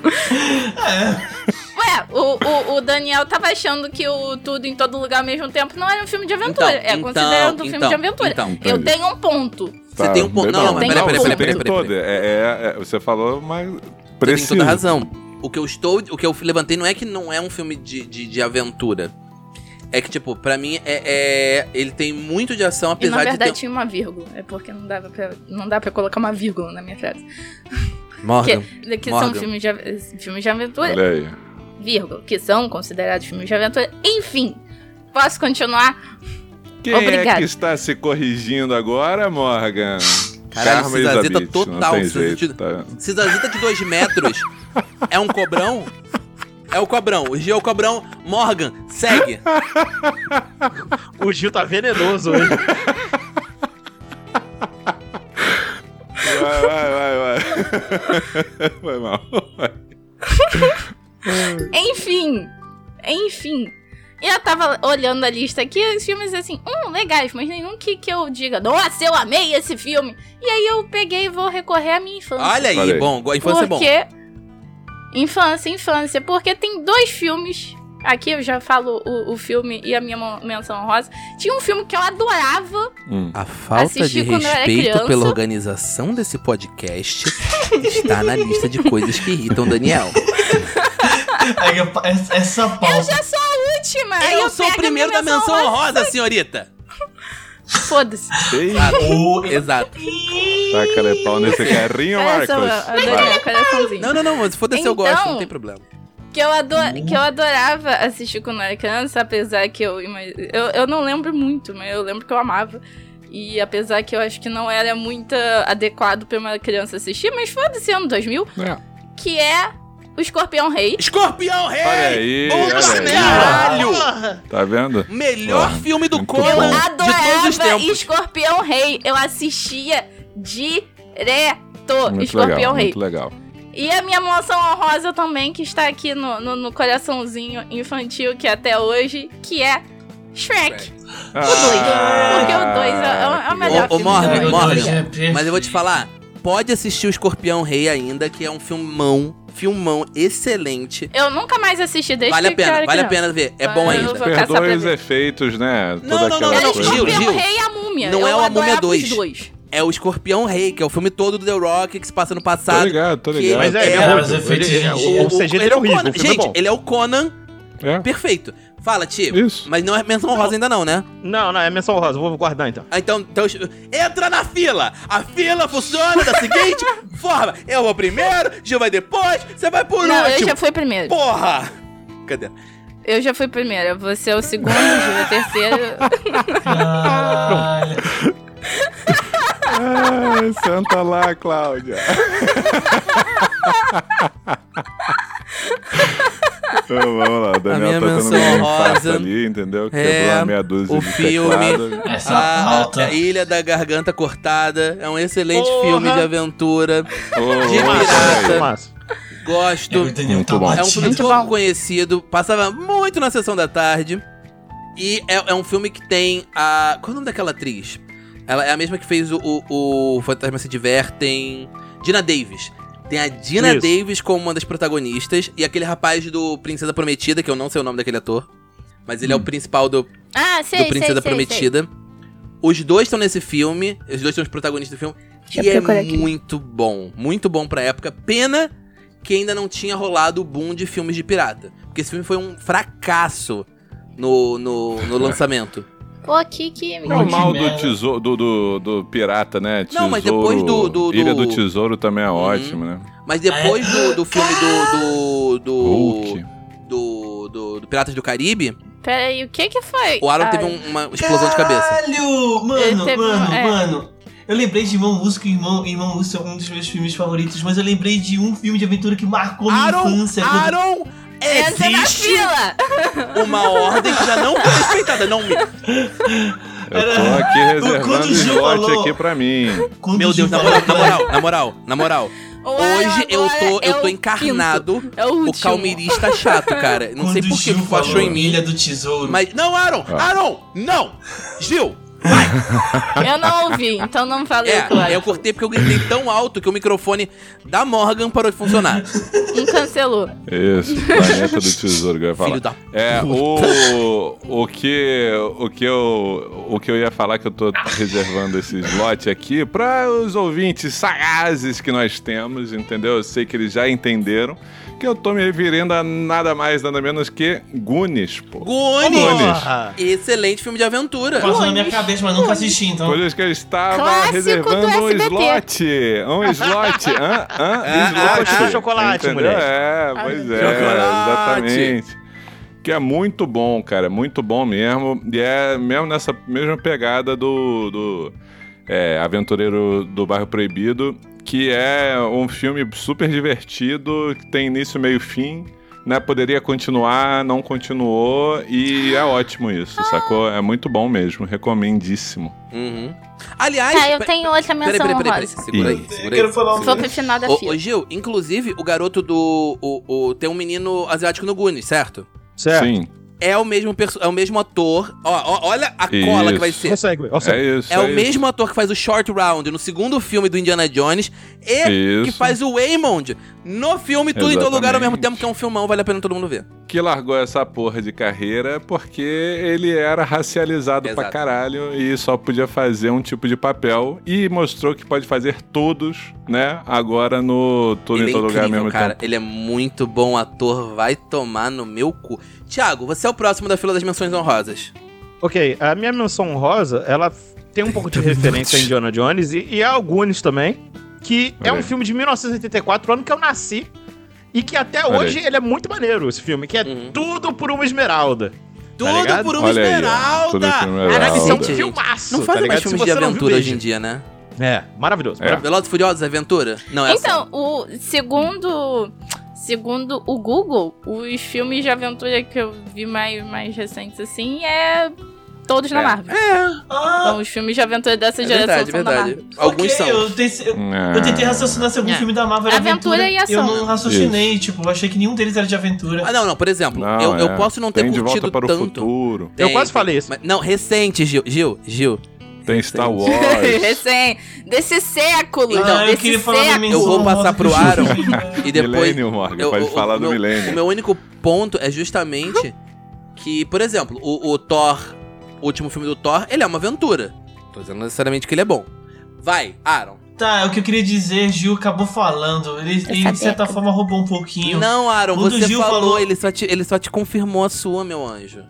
Ué, o, o, o Daniel tava achando que o Tudo em Todo Lugar ao mesmo tempo não era um filme de aventura.
Então,
é
então,
considerado um filme
então,
de aventura.
então,
eu tenho um ponto.
Você tem um ponto- não,
não, mas peraí, peraí,
você
peraí,
tem
peraí, peraí.
É, é- é- você falou, mas
Você tem
preciso.
toda razão. O que eu estou. O que eu levantei não é que não é um filme de, de, de aventura. É que, tipo, pra mim, é, é- ele tem muito de ação,
E
apesar
na verdade
de ter.
tinha uma vírgula. É porque não dava pra, não dá pra colocar uma vírgula na minha frase.
Morgan.
Que, que são
Morgan.
filmes de, filmes de aventura,
Olha aí.
vírgula, que são considerados filmes de aventura. Enfim, posso continuar?
Quem
Obrigada.
é que está se corrigindo agora, Morgan?
Caralho, Cisazeta
Elizabeth,
total,
jeito, tá?
Cisazita de 2 metros é um cobrão? É o cobrão. O Gil é o cobrão. Morgan, segue.
O Gil tá venenoso hoje.
Vai, vai, vai, vai. Foi mal.
Enfim, enfim. E eu tava olhando a lista aqui, os filmes assim, hum, legais, mas nenhum que, que eu diga, nossa, eu amei esse filme. E aí eu peguei e vou recorrer à minha infância.
Olha aí,
aí.
bom. A infância é bom.
porque. Infância, infância. Porque tem dois filmes. Aqui eu já falo o, o filme e a minha menção rosa. Tinha um filme que eu adorava.
Hum.
A falta de
eu
respeito pela organização desse podcast está na lista de coisas que irritam Daniel.
Eu- essa-
Eu
pauta.
já sou a última. aí
Eu sou o primeiro da menção honrosa, senhorita.
Foda-se.
Exato.
Taca de pau nesse carrinho, Marcos.
eu.
Não, não, não, foda-se, eu gosto,
Então-
não tem problema.
Que eu, ado que eu adorava assistir quando eu era criança, apesar que eu, eu. Eu não lembro muito, mas eu lembro que eu amava. E apesar que eu acho que não era muito adequado pra uma criança assistir, mas foda-se, ano 2000,
É.
que é o Escorpião Rei.
Escorpião Rei!
Olha aí,
Bom
olha
caralho!
Tá vendo?
Melhor
Porra,
filme do Conan
Eu
bom.
de todos os
adorava. Escorpião Rei. Eu assistia direto
Muito
Escorpião
legal,
Rei.
muito legal.
E a minha menção honrosa também, que está aqui no, no, no coraçãozinho infantil, que é até hoje, que é Shrek.
Ah,
O 2. Porque o 2 é, é o melhor
Ô, ô,
filme.
Morgan. Morgan.
é
Mas eu vou te falar, pode assistir o Escorpião Rei ainda, que é um filmão, filmão excelente.
Eu nunca mais assisti desde
Vale a pena, vale a pena ver. É
Ah,
bom ainda.
Perdoe os efeitos, né?
Não,
Toda
não, não, não. Gil,
Escorpião
Gil.
Rei e a Múmia.
Não
eu
é o A Múmia
adorava
2. É o Escorpião Rei, que é o filme todo do The Rock que se passa no
Tô
passado.
ligado, tô
que
ligado.
Mas é,
É,
ele é
os
horrível.
efeitos
Ele-
de-
o, o CG dele é
ele
horrível.
Conan.
é
Gente, ele é o Conan
É.
perfeito. Fala, Ti.
Isso.
Mas não é menção rosa ainda não, né?
Não, não, é menção rosa, vou guardar então.
Ah, Então, então, entra na fila! A fila funciona da seguinte forma: eu vou primeiro, Gil vai depois, você vai por
Não, eu
último.
já fui primeiro.
Porra! Cadê?
Eu já fui primeiro. Você é o segundo, o Gil é o terceiro.
Caralho.
Ai, senta lá, Cláudia. Então, vamos lá, o Daniel tá
menção
um infarto
rosa
ali, entendeu?
é
Quebrou a meia dúzia
o
de
filme-.
Essa
A, a Ilha da Garganta Cortada é um excelente
Porra!
filme de aventura.
Ô,
De pirata. Gosto.
Eu entendi,
Muito bom.
É um filme
Muito
pouco conhecido, passava muito na sessão da tarde. E é, é um filme que tem a. Qual é o nome daquela atriz? Ela é a mesma que fez o, o, o Fantasma Se Divertem. Dina Davis. Tem a Dina
Isso.
Davis como uma das protagonistas. E aquele rapaz do Princesa Prometida, que eu não sei o nome daquele ator. Mas ele é o principal do,
Ah,
do
sei,
Princesa
sei, sei, sei.
Prometida. Os dois estão nesse filme. Os dois são os protagonistas do filme.
Deixa
e é
aqui.
muito bom. Muito bom pra época. Pena que ainda não tinha rolado o boom de filmes de pirata. Porque esse filme foi um fracasso no, no, no lançamento.
Pô, aqui que...
É o mal
Que
do tesouro, do, do, do pirata, né?
Não, mas
Tesouro-
depois do- do- do-
Ilha do Tesouro também é
Uhum.
ótimo, né?
Mas depois do, do filme do. do. do. Do, do- do Piratas do Caribe,
Peraí, o que que foi?
o Aaron
Ai.
teve um- uma explosão de cabeça.
Caralho! Mano,
teve-
mano,
é.
mano. Eu lembrei de Irmão Músico, Irmão, Irmão Músico é um dos meus filmes favoritos, mas eu lembrei de um filme de aventura que marcou minha
Aaron,
infância. quando-
Aaron,
Entra
existe
fila!
uma ordem que já não foi respeitada. Não me.
Eu tô aqui reservando
o Gil
slot aqui pra mim.
quando
Meu Deus, na moral, na moral, na moral, na moral. Hoje eu tô,
é
eu tô
o
encarnado.
É o
o calmirista chato, cara. Não sei por
o
que tu achou em mim.
Ilha do Tesouro.
Mas. Não, Aaron!
Ah.
Aaron! Não! Gil!
Eu não ouvi, então não falei
É,
Aaron
eu cortei porque eu gritei tão alto que o microfone da Morgan parou de funcionar.
Um cancelou.
Isso, Planeta do Tesouro que eu ia falar.
Filho da.
É, o, o, que, o, que eu, o que eu ia falar que eu tô reservando esse slot aqui para os ouvintes sagazes que nós temos, entendeu? Eu sei que eles já entenderam que eu tô me referindo a nada mais, nada menos que Goonies, pô.
Goonies!
Porra.
Excelente filme de aventura.
Passou na minha cabeça, mas nunca assisti, então.
Por isso que eu estava
Clássico
reservando
do
um slot. Um slot. Hã? Hã?
Ah,
slot.
ah, ah, chocolate,
Entendeu?
moleque.
É, pois é.
Chocolate.
Exatamente. Que é muito bom, cara. Muito bom mesmo. E é mesmo nessa mesma pegada do, do é, Aventureiro do Bairro Proibido, que é um filme super divertido, que tem início, meio e fim. Né, poderia continuar, não continuou e é ótimo isso, sacou? É muito bom mesmo, recomendíssimo.
Uhum. Aliás.
Tá, eu tenho outra
Peraí,
menção
peraí, peraí, peraí.
honrosa.
Segura aí,
Eu
segura
quero
aí.
falar um
Vou pro final da
Ô,
fila.
ô, Gil, inclusive, o garoto do. O, o- tem um menino asiático no Goonies, certo?
Certo.
Sim,
É o mesmo, é o mesmo ator. Ó, ó, olha a cola que vai
Isso.
ser.
Consegue, consegue.
é isso.
É o
isso.
mesmo ator que faz o Short Round no segundo filme do Indiana Jones e
Isso.
que faz o Waymond no filme Tudo em Todo Lugar ao mesmo
Exatamente.
tempo, que é um filmão, vale a pena todo mundo ver.
que largou essa porra de carreira porque ele era racializado pra
Exato.
caralho e só podia fazer um tipo de papel e mostrou que pode fazer todos, né? Agora no Tudo
ele
em
é
Todo Lugar ao
incrível,
mesmo
cara.
tempo.
Ele é muito bom ator, vai tomar no meu cu. Tiago, você é o próximo da fila das menções honrosas.
Ok, a minha menção rosa, ela tem um pouco de referência a Indiana Jones e, e a alguns também, que é um
aí.
filme de 1984, ano que eu nasci, e que até
Olha
hoje
aí.
ele é muito maneiro, esse filme, que é
Uhum.
tudo por uma esmeralda.
Tudo
ligado?
por uma
Olha
esmeralda!
Uma
Caraca, isso é um filmaço,
Não
tá
fazem mais
ligado?
filmes de aventura hoje em dia, né?
É, maravilhoso.
É.
maravilhoso.
Velozes e Furiosos, Aventura? Não, é
Então, o segundo segundo o Google, os filmes de aventura que eu vi mais, mais recentes assim é todos na
É.
Marvel.
Ah,
Então, os filmes de aventura dessa
É
geração
verdade,
são da
verdade.
Marvel.
Alguns
ok,
são.
Eu, te- eu-
É.
eu tentei raciocinar se algum
É.
filme da Marvel era
Aventura e ação.
Eu não raciocinei, tipo, eu achei que nenhum deles era de aventura.
Ah, não, não, por exemplo,
Não,
eu, eu
é.
posso não ter
Tem de
curtido
volta para o
tanto.
futuro.
Eu
Tem,
quase
tem.
falei isso.
Mas- não, recente, Gil. Gil, Gil.
Tem Star. Wars.
Recém, desse século,
Então,
ah, eu
desse
queria falar da
século.
Eu vou passar pro Aaron. E depois.
Millennium, Morgan.
eu-
Pode
o-
falar
o
do
meu,
Millennium.
O meu único ponto é justamente que, por exemplo, o, o Thor, o último filme do Thor, ele é uma aventura. Tô dizendo necessariamente que ele é bom. Vai, Aaron.
Tá, é o que eu queria dizer, Gil acabou falando. Ele, ele, de certa forma, roubou um pouquinho.
Não, Aaron,
Quando o
você
Gil
falou,
falou-
Ele, só te, ele só te confirmou a sua, meu anjo.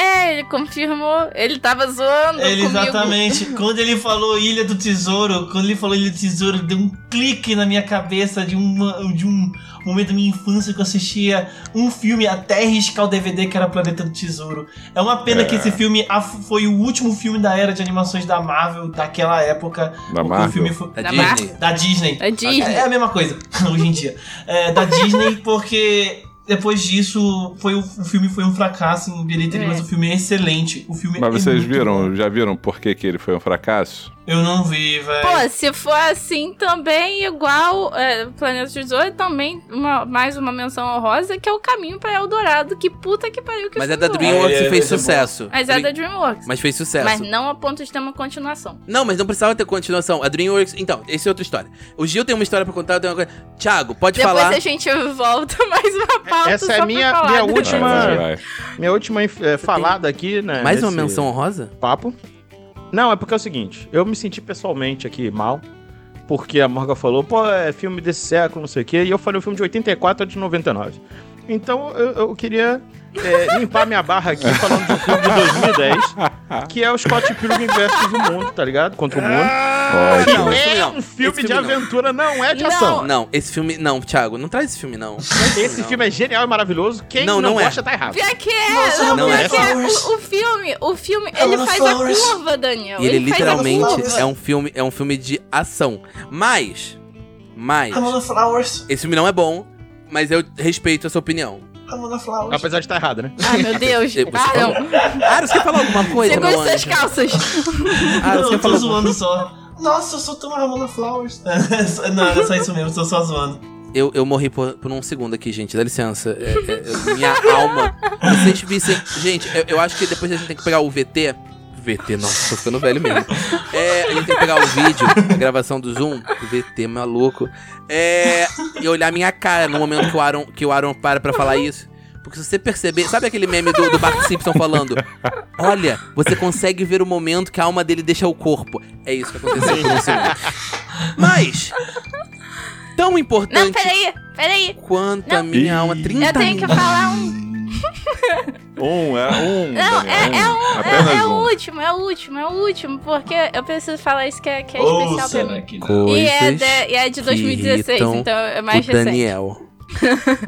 É, ele confirmou. Ele tava zoando
Ele,
comigo.
exatamente. quando ele falou Ilha do Tesouro, quando ele falou Ilha do Tesouro, deu um clique na minha cabeça de, uma, de um momento da minha infância que eu assistia um filme até riscar o DVD que era Planeta do Tesouro. É uma pena
É.
que esse filme af- foi o último filme da era de animações da Marvel daquela época.
Da Marvel?
O filme foi...
Da
Da
Disney.
Da Disney.
É Disney.
É a mesma coisa, hoje em dia. É, da Disney, porque depois disso foi o, o filme foi um fracasso em bilheteria,
É.
mas o filme é excelente. O filme
Mas
é
vocês viram,
bom.
já viram por que, que ele foi um fracasso?
Eu não vi, velho.
Pô, se for assim também, igual é, Planeta Tesouro, também uma, mais uma menção honrosa, que é o Caminho pra Eldorado. Que puta que pariu que
Mas é da DreamWorks
É,
e fez
esse é
sucesso.
Mas é da
Dream-
DreamWorks.
Mas fez sucesso.
Mas não a ponto de ter uma continuação.
Não, mas não precisava ter continuação. A DreamWorks. Então, essa é outra história. O Gil tem uma história pra contar, eu tenho uma coisa. Thiago, pode
Depois
falar.
a gente volta mais uma pauta
Essa é minha- minha última-
Vai, vai, vai.
Minha última é, falada aqui, né?
Mais uma menção honrosa?
Papo. Não, é porque é o seguinte, eu me senti pessoalmente aqui mal, porque a Morgan falou, pô, é filme desse século, não sei o quê, e eu falei o filme de 84 é de 99. Então eu, eu queria é, limpar minha barra aqui falando de um filme de 2010, que é o Scott Pilgrim versus o Mundo, tá ligado? Contra o Mundo.
Pode.
Que
Não, filme
é
não.
um filme
Esse
de
filme não.
aventura, não é de
Não.
ação.
Não, esse filme. Não, Thiago, não traz esse filme, não. Esse
Esse filme é genial e maravilhoso. Quem
Não,
não,
não é.
gosta tá errado.
Pior que é,
Nossa,
não,
não é.
que é. O, o filme, o filme, ele faz
Flowers.
a curva, Daniel.
E ele
a
literalmente é um filme, é um filme de ação. Mas, mas esse filme não é bom, mas eu respeito a sua opinião.
Ramona Flowers.
Apesar de estar errado, né?
Ai, meu Deus.
Você
Param.
Ah, você quer falar alguma coisa, meu
suas
anjo?
calças.
Ah,
não,
você
eu tô zoando só. Nossa, eu sou tão Ramona Flowers. não, era só isso mesmo, eu tô só zoando.
Eu, eu morri por, por um segundo aqui, gente. Dá licença. É, é, é, minha alma. Vocês vissem. Gente, eu, eu acho que depois a gente tem que pegar o VT. VT, nossa, tô ficando velho mesmo. É, a gente tem que pegar o vídeo, a gravação do Zoom, VT maluco. É, e olhar minha cara no momento que o Aaron, que o Aaron para pra falar isso. Porque se você perceber, sabe aquele meme do, do Bart Simpson falando? Olha, você consegue ver o momento que a alma dele deixa o corpo. É isso que aconteceu por um segundo. Mas, tão
Não,
importante
peraí, peraí.
quanto a
Não.
minha alma,
Ih.
30
Eu tenho que falar um.
Um, é um.
Não,
Daniel,
é, é um.
Apenas
É, é o
um.
último, é o último, é o último. Porque eu preciso falar isso que é, que é
Ou
especial pra mim.
que não?
E é, de, e é de
que
2016,
irritam
então é mais
o
recente.
Daniel.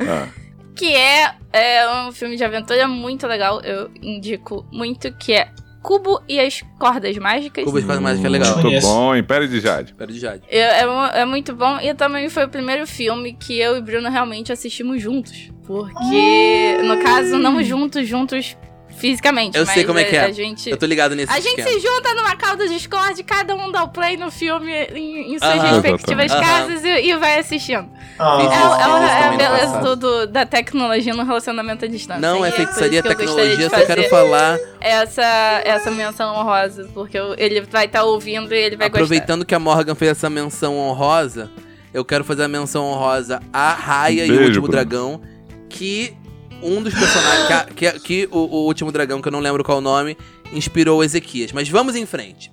Ah,
Que é, é um filme de aventura muito legal. Eu indico muito que é Cubo e as Cordas Mágicas.
Cuba de Quase Mágica é legal.
Muito bom, Império de Jade.
Espero de Jade.
É, é, é muito bom. E também foi o primeiro filme que eu e Bruno realmente assistimos juntos. Porque, no caso, não juntos, juntos fisicamente.
Eu sei como é que
a-
é.
A gente,
Eu tô ligado nesse
a gente
esquema.
se junta numa call do Discord, cada um dá o play no filme em, em suas respectivas casas e, e vai assistindo.
Ah,
É, é,
isso
é a beleza do, do- da tecnologia no relacionamento à distância.
Não
E
é
por
feitiçaria,
isso que eu
tecnologia, só quero falar.
Essa, essa menção honrosa, porque eu- ele vai estar ouvindo e ele vai gostar.
Aproveitando que a Morgan fez essa menção honrosa, eu quero fazer a menção honrosa a Raya e o
Beijo,
Último
Bruno.
Dragão, que um dos personagens, que, a- que, que o, o Último Dragão, que eu não lembro qual o nome, inspirou o Ezequias. Mas vamos em frente.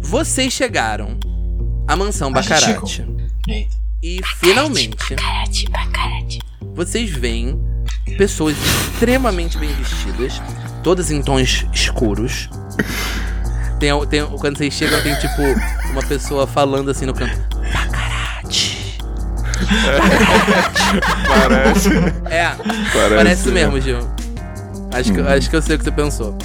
Vocês chegaram à mansão Bacarate. E finalmente,
Bacate, bacate.
vocês veem pessoas extremamente bem vestidas, todas em tons escuros. Tem, tem, quando vocês chegam, tem tipo uma pessoa falando assim no canto. Bacarate.
Parece.
É,
Parece,
parece mesmo, Gil. Acho que, acho que eu sei o que você pensou.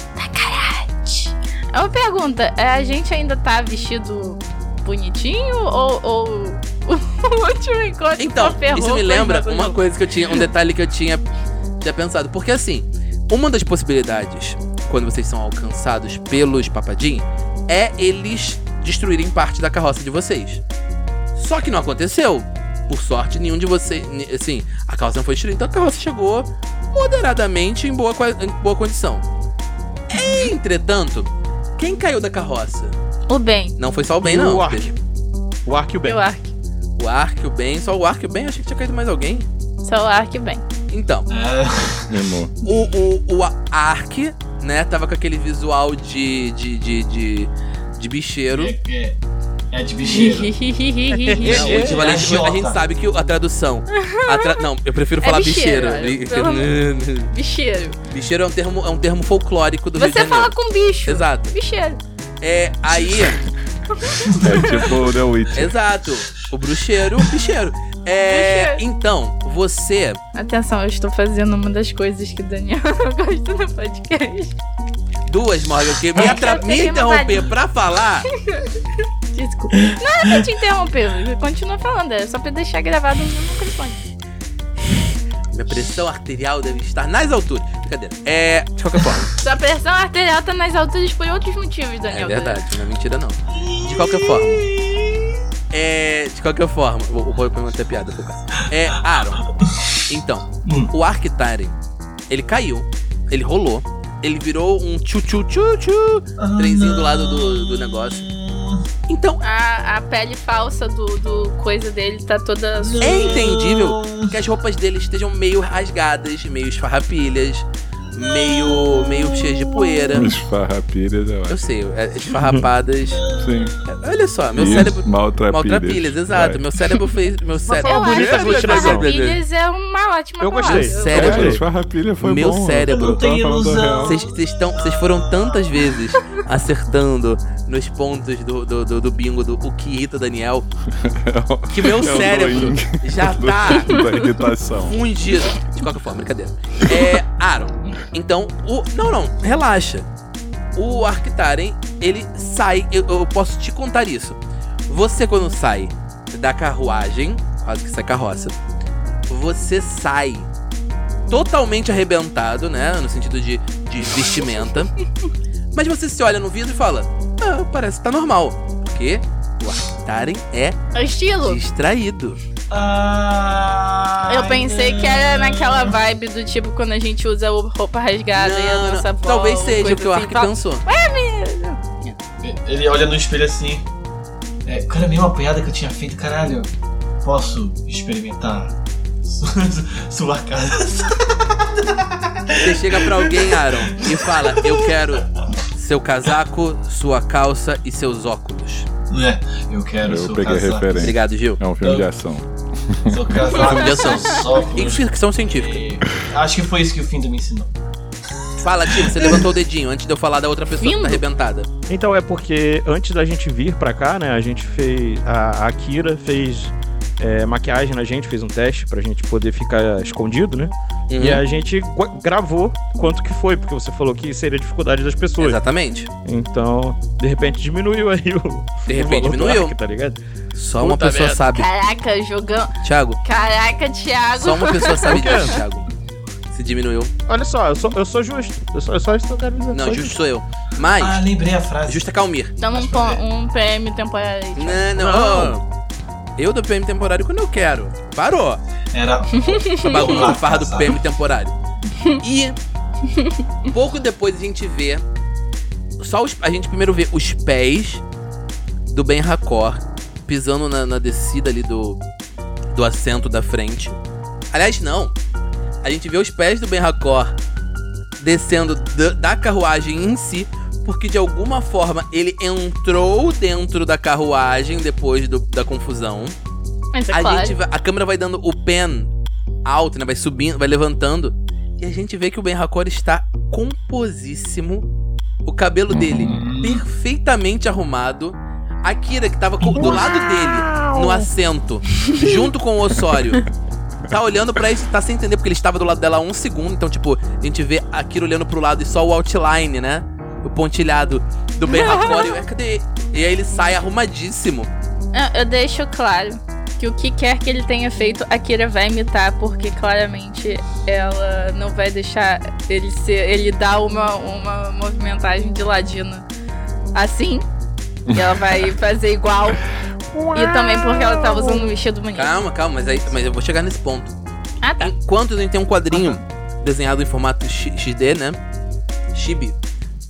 É uma pergunta, é, a gente ainda tá vestido bonitinho ou, ou o último encontro
Então, isso me lembra uma coisa que eu tinha, um detalhe que eu tinha, tinha pensado. Porque assim, uma das possibilidades, quando vocês são alcançados pelos papadinhos, é eles destruírem parte da carroça de vocês. Só que não aconteceu. Por sorte, nenhum de vocês. Assim, a carroça não foi destruída, então a carroça chegou moderadamente em boa, em boa condição. Entretanto, quem caiu da carroça?
O bem,
Não foi só o bem,
E o
não.
Ark. O Ark e o Ben.
o Ark.
O Ark, o bem, só o Ark e o bem, achei que tinha caído mais alguém.
Só o Ark e o bem.
Então,
É,
o, o, o Ark né? Tava com aquele visual de. de. de. de, de bicheiro.
É, é, é de bicheiro.
Não, o
É
equivalente,
agiota.
a gente sabe que a tradução. a tra- não, eu prefiro
É
falar
bicheiro,
bicheiro.
olha, pelo amor- Bicheiro.
bicheiro é um termo, é um termo folclórico do Rio de
Você
Janeiro.
fala com bicho.
Exato.
Bicheiro.
É, aí.
É tipo o The Witcher.
exato. O bruxeiro, o bicheiro. É.
Bicheiro.
Então, você.
Atenção, eu estou fazendo uma das coisas que o Daniel não gosta no podcast.
Duas, Morgan, que me, atra- me interromper pra falar.
Desculpa. Não é pra te interromper, continua falando, é só pra deixar gravado no meu microfone.
Minha pressão arterial deve estar nas alturas. Brincadeira. É. De qualquer forma.
Sua pressão arterial tá nas alturas por outros motivos,
É
Daniel.
verdade, não é mentira não. De qualquer forma. É. De qualquer forma. Vou, vou perguntar piada por causa. É. Aaron. Então,
Hum.
o Arctaren, ele caiu, ele rolou, ele virou um tchu-tchu-tchu-tchu.
Ah,
trenzinho do lado do- do negócio. Então,
A, a pele falsa do, do coisa dele tá toda suja.
É entendível que as roupas dele estejam meio rasgadas, meio esfarrapilhas, meio, meio cheias de poeira.
Os farrapilhas, eu
Eu
acho.
sei, é, esfarrapadas.
Sim.
Olha só, meu
Isso,
cérebro.
Maltrapilhas.
Maltrapilhas, exato.
Vai.
Meu cérebro fez. Meu
Eu
cérebro.
Acho
bonita
que
aglutinação.
farrapilhas é uma ótima
Eu
palavra.
gostei.
Eu-
Cérebro.
É, esfarrapilha foi
Meu
bom.
cérebro.
Eu não tenho ilusão.
Vocês foram tantas vezes acertando nos pontos do, do, do, do bingo do o que irrita Daniel que meu
É
cérebro já
do-
tá
Da irritação.
fundido. De qualquer forma, brincadeira. É, Aaron. Então, o. Não, não, relaxa. O Arctaren, ele sai. Eu, eu posso te contar isso. Você, quando sai da carruagem, quase que sai carroça, você sai totalmente arrebentado, né? No sentido de, de vestimenta. Mas você se olha no vidro e fala: Ah, parece que tá normal. Porque o Arctaren é
É estilo.
distraído.
Ai,
Eu pensei que era naquela vibe do tipo quando a gente usa roupa rasgada e a
Não,
nossa
não.
avó,
Talvez seja o que o
assim,
Ark
fala,
pensou.
Ele olha no espelho assim. É, cara, a mesma piada que eu tinha feito, caralho. Posso experimentar su- sua casa?
Você chega pra alguém, Aaron, e fala: Eu quero seu casaco, sua calça e seus óculos.
Não é? Eu quero
Eu
seu
peguei
casaco.
referência.
Obrigado, Gil.
É um filme de ação.
Seu casaco,
De ação.
seus óculos.
E ficção científica.
E Acho que foi isso que o Findo me ensinou.
Fala, tio, você levantou o dedinho antes de eu falar da outra pessoa que
Findo?
tá arrebentada.
Então é porque antes da gente vir pra cá, né, a gente fez. A, a Kira fez é, maquiagem na gente, fez um teste pra gente poder ficar escondido, né?
Uhum.
E a gente gravou quanto que foi, porque você falou que seria a dificuldade das pessoas.
Exatamente.
Então, de repente diminuiu aí o.
De
o
repente
valor do
diminuiu.
tá ligado?
Só uma
Puta
pessoa
merda.
sabe.
Caraca, jogão.
Thiago,
Caraca, Thiago.
só uma pessoa sabe
O
disso, Thiago. Se diminuiu.
Olha só, eu sou, eu sou justo. Eu sou, eu só eu quero dizer.
Não, justo sou eu. Mas,
Ah, lembrei a frase.
justa Calmir.
Dá um, um PM temporário aí.
Não, não.
Não.
ó, Eu dou PM temporário quando eu quero. Parou.
Era.
Essa bagunça
Ah,
farra do. PM temporário. E pouco depois a gente vê. Só os, a gente primeiro vê os pés do Ben Racor pisando na, na descida ali do, do assento da frente. Aliás, não. A gente vê os pés do Ben Racor descendo da, da carruagem em si. Porque de alguma forma ele entrou dentro da carruagem depois do- da confusão.
Mas é
A,
claro.
gente vai- a câmera vai dando o pen alto, né? Vai subindo, vai levantando. E a gente vê que o Ben Hakor está composíssimo. O cabelo dele perfeitamente arrumado. A Kira, que tava co- do lado dele, no assento, junto com o Osório, tá olhando pra isso, tá sem entender, porque ele estava do lado dela há um segundo. Então, tipo, a gente vê a Kira olhando pro lado e só o outline, né? O pontilhado do. E eu, "É, cadê? E aí ele sai arrumadíssimo.
Eu, eu deixo claro que o que quer que ele tenha feito, a Kira vai imitar, porque claramente ela não vai deixar ele ser. ele dar uma, uma movimentagem de ladino assim. E ela vai fazer igual. E também porque ela tá usando um vestido bonito.
Calma, calma, mas, aí, mas eu vou chegar nesse ponto.
Ah, tá.
Enquanto a gente tem um quadrinho desenhado em formato XD, né? Chibi.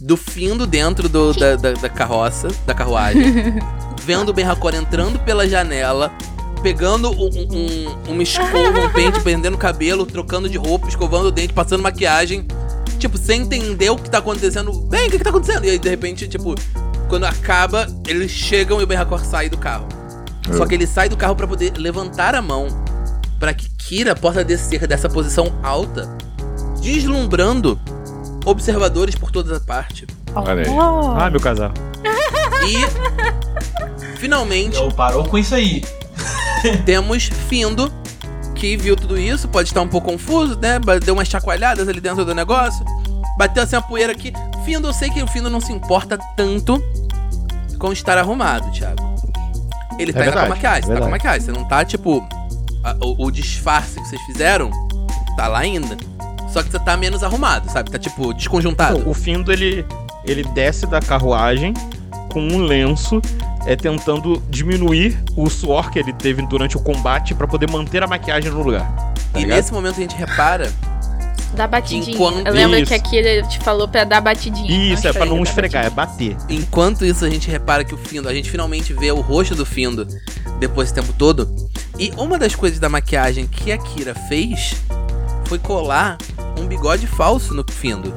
Do Findo dentro do- da, da, da carroça, da carruagem. vendo o Ben Hakor entrando pela janela. Pegando um, um- uma escova, um pente, prendendo o cabelo, trocando de roupa, escovando o dente, passando maquiagem. tipo, sem entender o que tá acontecendo. Bem, o que, que tá acontecendo? E aí, de repente, tipo, quando acaba, eles chegam e o Berracor sai do carro.
É.
Só que ele sai do carro pra poder levantar a mão pra que Kira possa descer dessa posição alta, deslumbrando observadores por toda a parte.
Olha aí.
Oh.
Ah, meu casal.
E finalmente
Eu parou com isso aí.
temos Findo, que viu tudo isso, pode estar um pouco confuso, né? Deu umas chacoalhadas ali dentro do negócio. Bateu assim a poeira aqui. Findo, eu sei que o Findo não se importa tanto com estar arrumado, Thiago. Ele tá ainda com a
verdade,
maquiagem, tá com a
verdade.
maquiagem. Você não tá, tipo. a- o, o disfarce que vocês fizeram tá lá ainda. Só que você tá menos arrumado, sabe? Tá, tipo, desconjuntado.
O Findo, ele, ele desce da carruagem com um lenço, é, tentando diminuir o suor que ele teve durante o combate pra poder manter a maquiagem no lugar. Tá
e
ligado?
nesse momento a gente repara
Dá batidinha.
Enquanto-
Eu lembro
Isso.
que aqui ele te falou pra dar batidinha.
Isso, é pra não
esfregar,
esfregar, é
batidinha.
bater.
Enquanto isso, a gente repara que o Findo, a gente finalmente vê o rosto do Findo depois desse tempo todo. E uma das coisas da maquiagem que a Kira fez foi colar um bigode falso no Findo.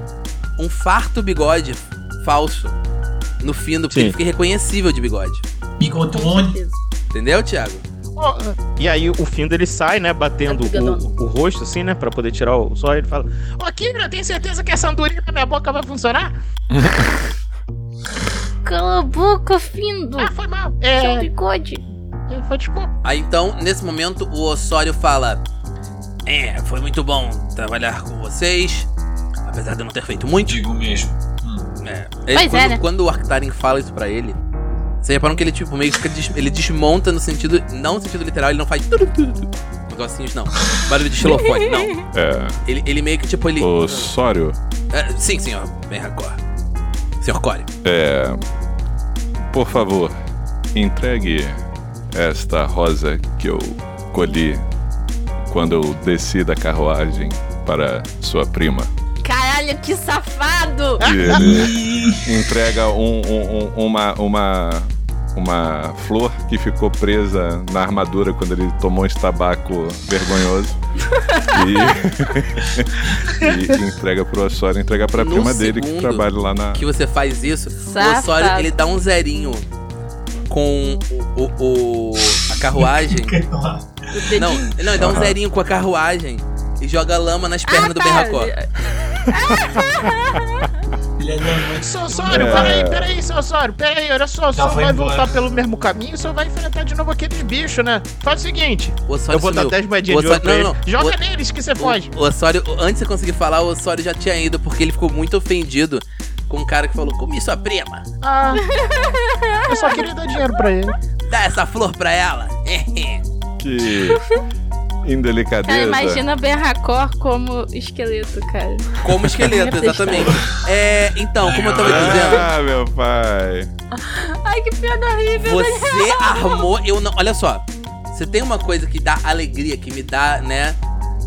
Um farto bigode falso no Findo, porque
Sim.
ele fica irreconhecível de bigode.
Com
Bigodone.
Entendeu, Thiago?
E aí o Findo ele sai, né, batendo
É bigodão.
o, o rosto assim, né, pra poder tirar o suor. Ele fala: Ô, Kira, tem certeza que essa andorinha na minha boca vai funcionar?
Cala a boca, Findo.
Ah, foi mal.
Seu
É,
bigode.
foi desculpa.
Aí então, nesse momento, o Osório fala: É, foi muito bom trabalhar com vocês. Apesar de eu não ter feito muito.
Digo mesmo.
É.
Pois é,
quando,
né?
quando o Arctaren fala isso pra ele, você reparam que ele, tipo, meio que fica des- ele desmonta no sentido. Não no sentido literal, ele não faz. Negocinhos, não. Barulho de xilofone, não.
É,
Ele, ele meio que, tipo, ele.
o Sório,
É, sim, senhor. Bem racor. Senhor Core.
é, por favor, entregue esta rosa que eu colhi quando eu desci da carruagem para sua prima.
Caralho, que safado.
E ele entrega um- um- um- uma, uma, uma flor que ficou presa na armadura quando ele tomou um tabaco vergonhoso. E, e entrega pro Osório, entrega pra
No
prima dele que trabalha lá na.
Que você faz isso, o
Safado.
Osório, ele dá um zerinho com o, o- o- a carruagem. Não, não, ele dá um zerinho com a carruagem e joga lama nas pernas do
tá.
Da mãe.
Seu Osório,
É.
peraí, peraí, seu Osório, peraí, olha só, o senhor vai
embora.
voltar pelo mesmo caminho, o senhor vai enfrentar de novo aqueles bichos, né? Faz o seguinte,
O Osório
eu vou dar
sumiu.
10 moedinhas de ouro pra
Osório-
ele.
não, não,
Joga
o-
neles que você pode.
O Osório, antes de você conseguir falar, o Osório já tinha ido, porque ele ficou muito ofendido com o cara que falou: Comi sua prima,
Ah, eu só queria dar dinheiro pra ele.
dá essa flor pra ela.
Que
Cara,
indelicadeza.
imagina Berracor como esqueleto, cara.
Como esqueleto, exatamente. É, então, como eu tava dizendo,
Ah, meu pai.
Ai, que piada horrível.
você armou. Eu não. Olha só. Você tem uma coisa que dá alegria, que me dá, né?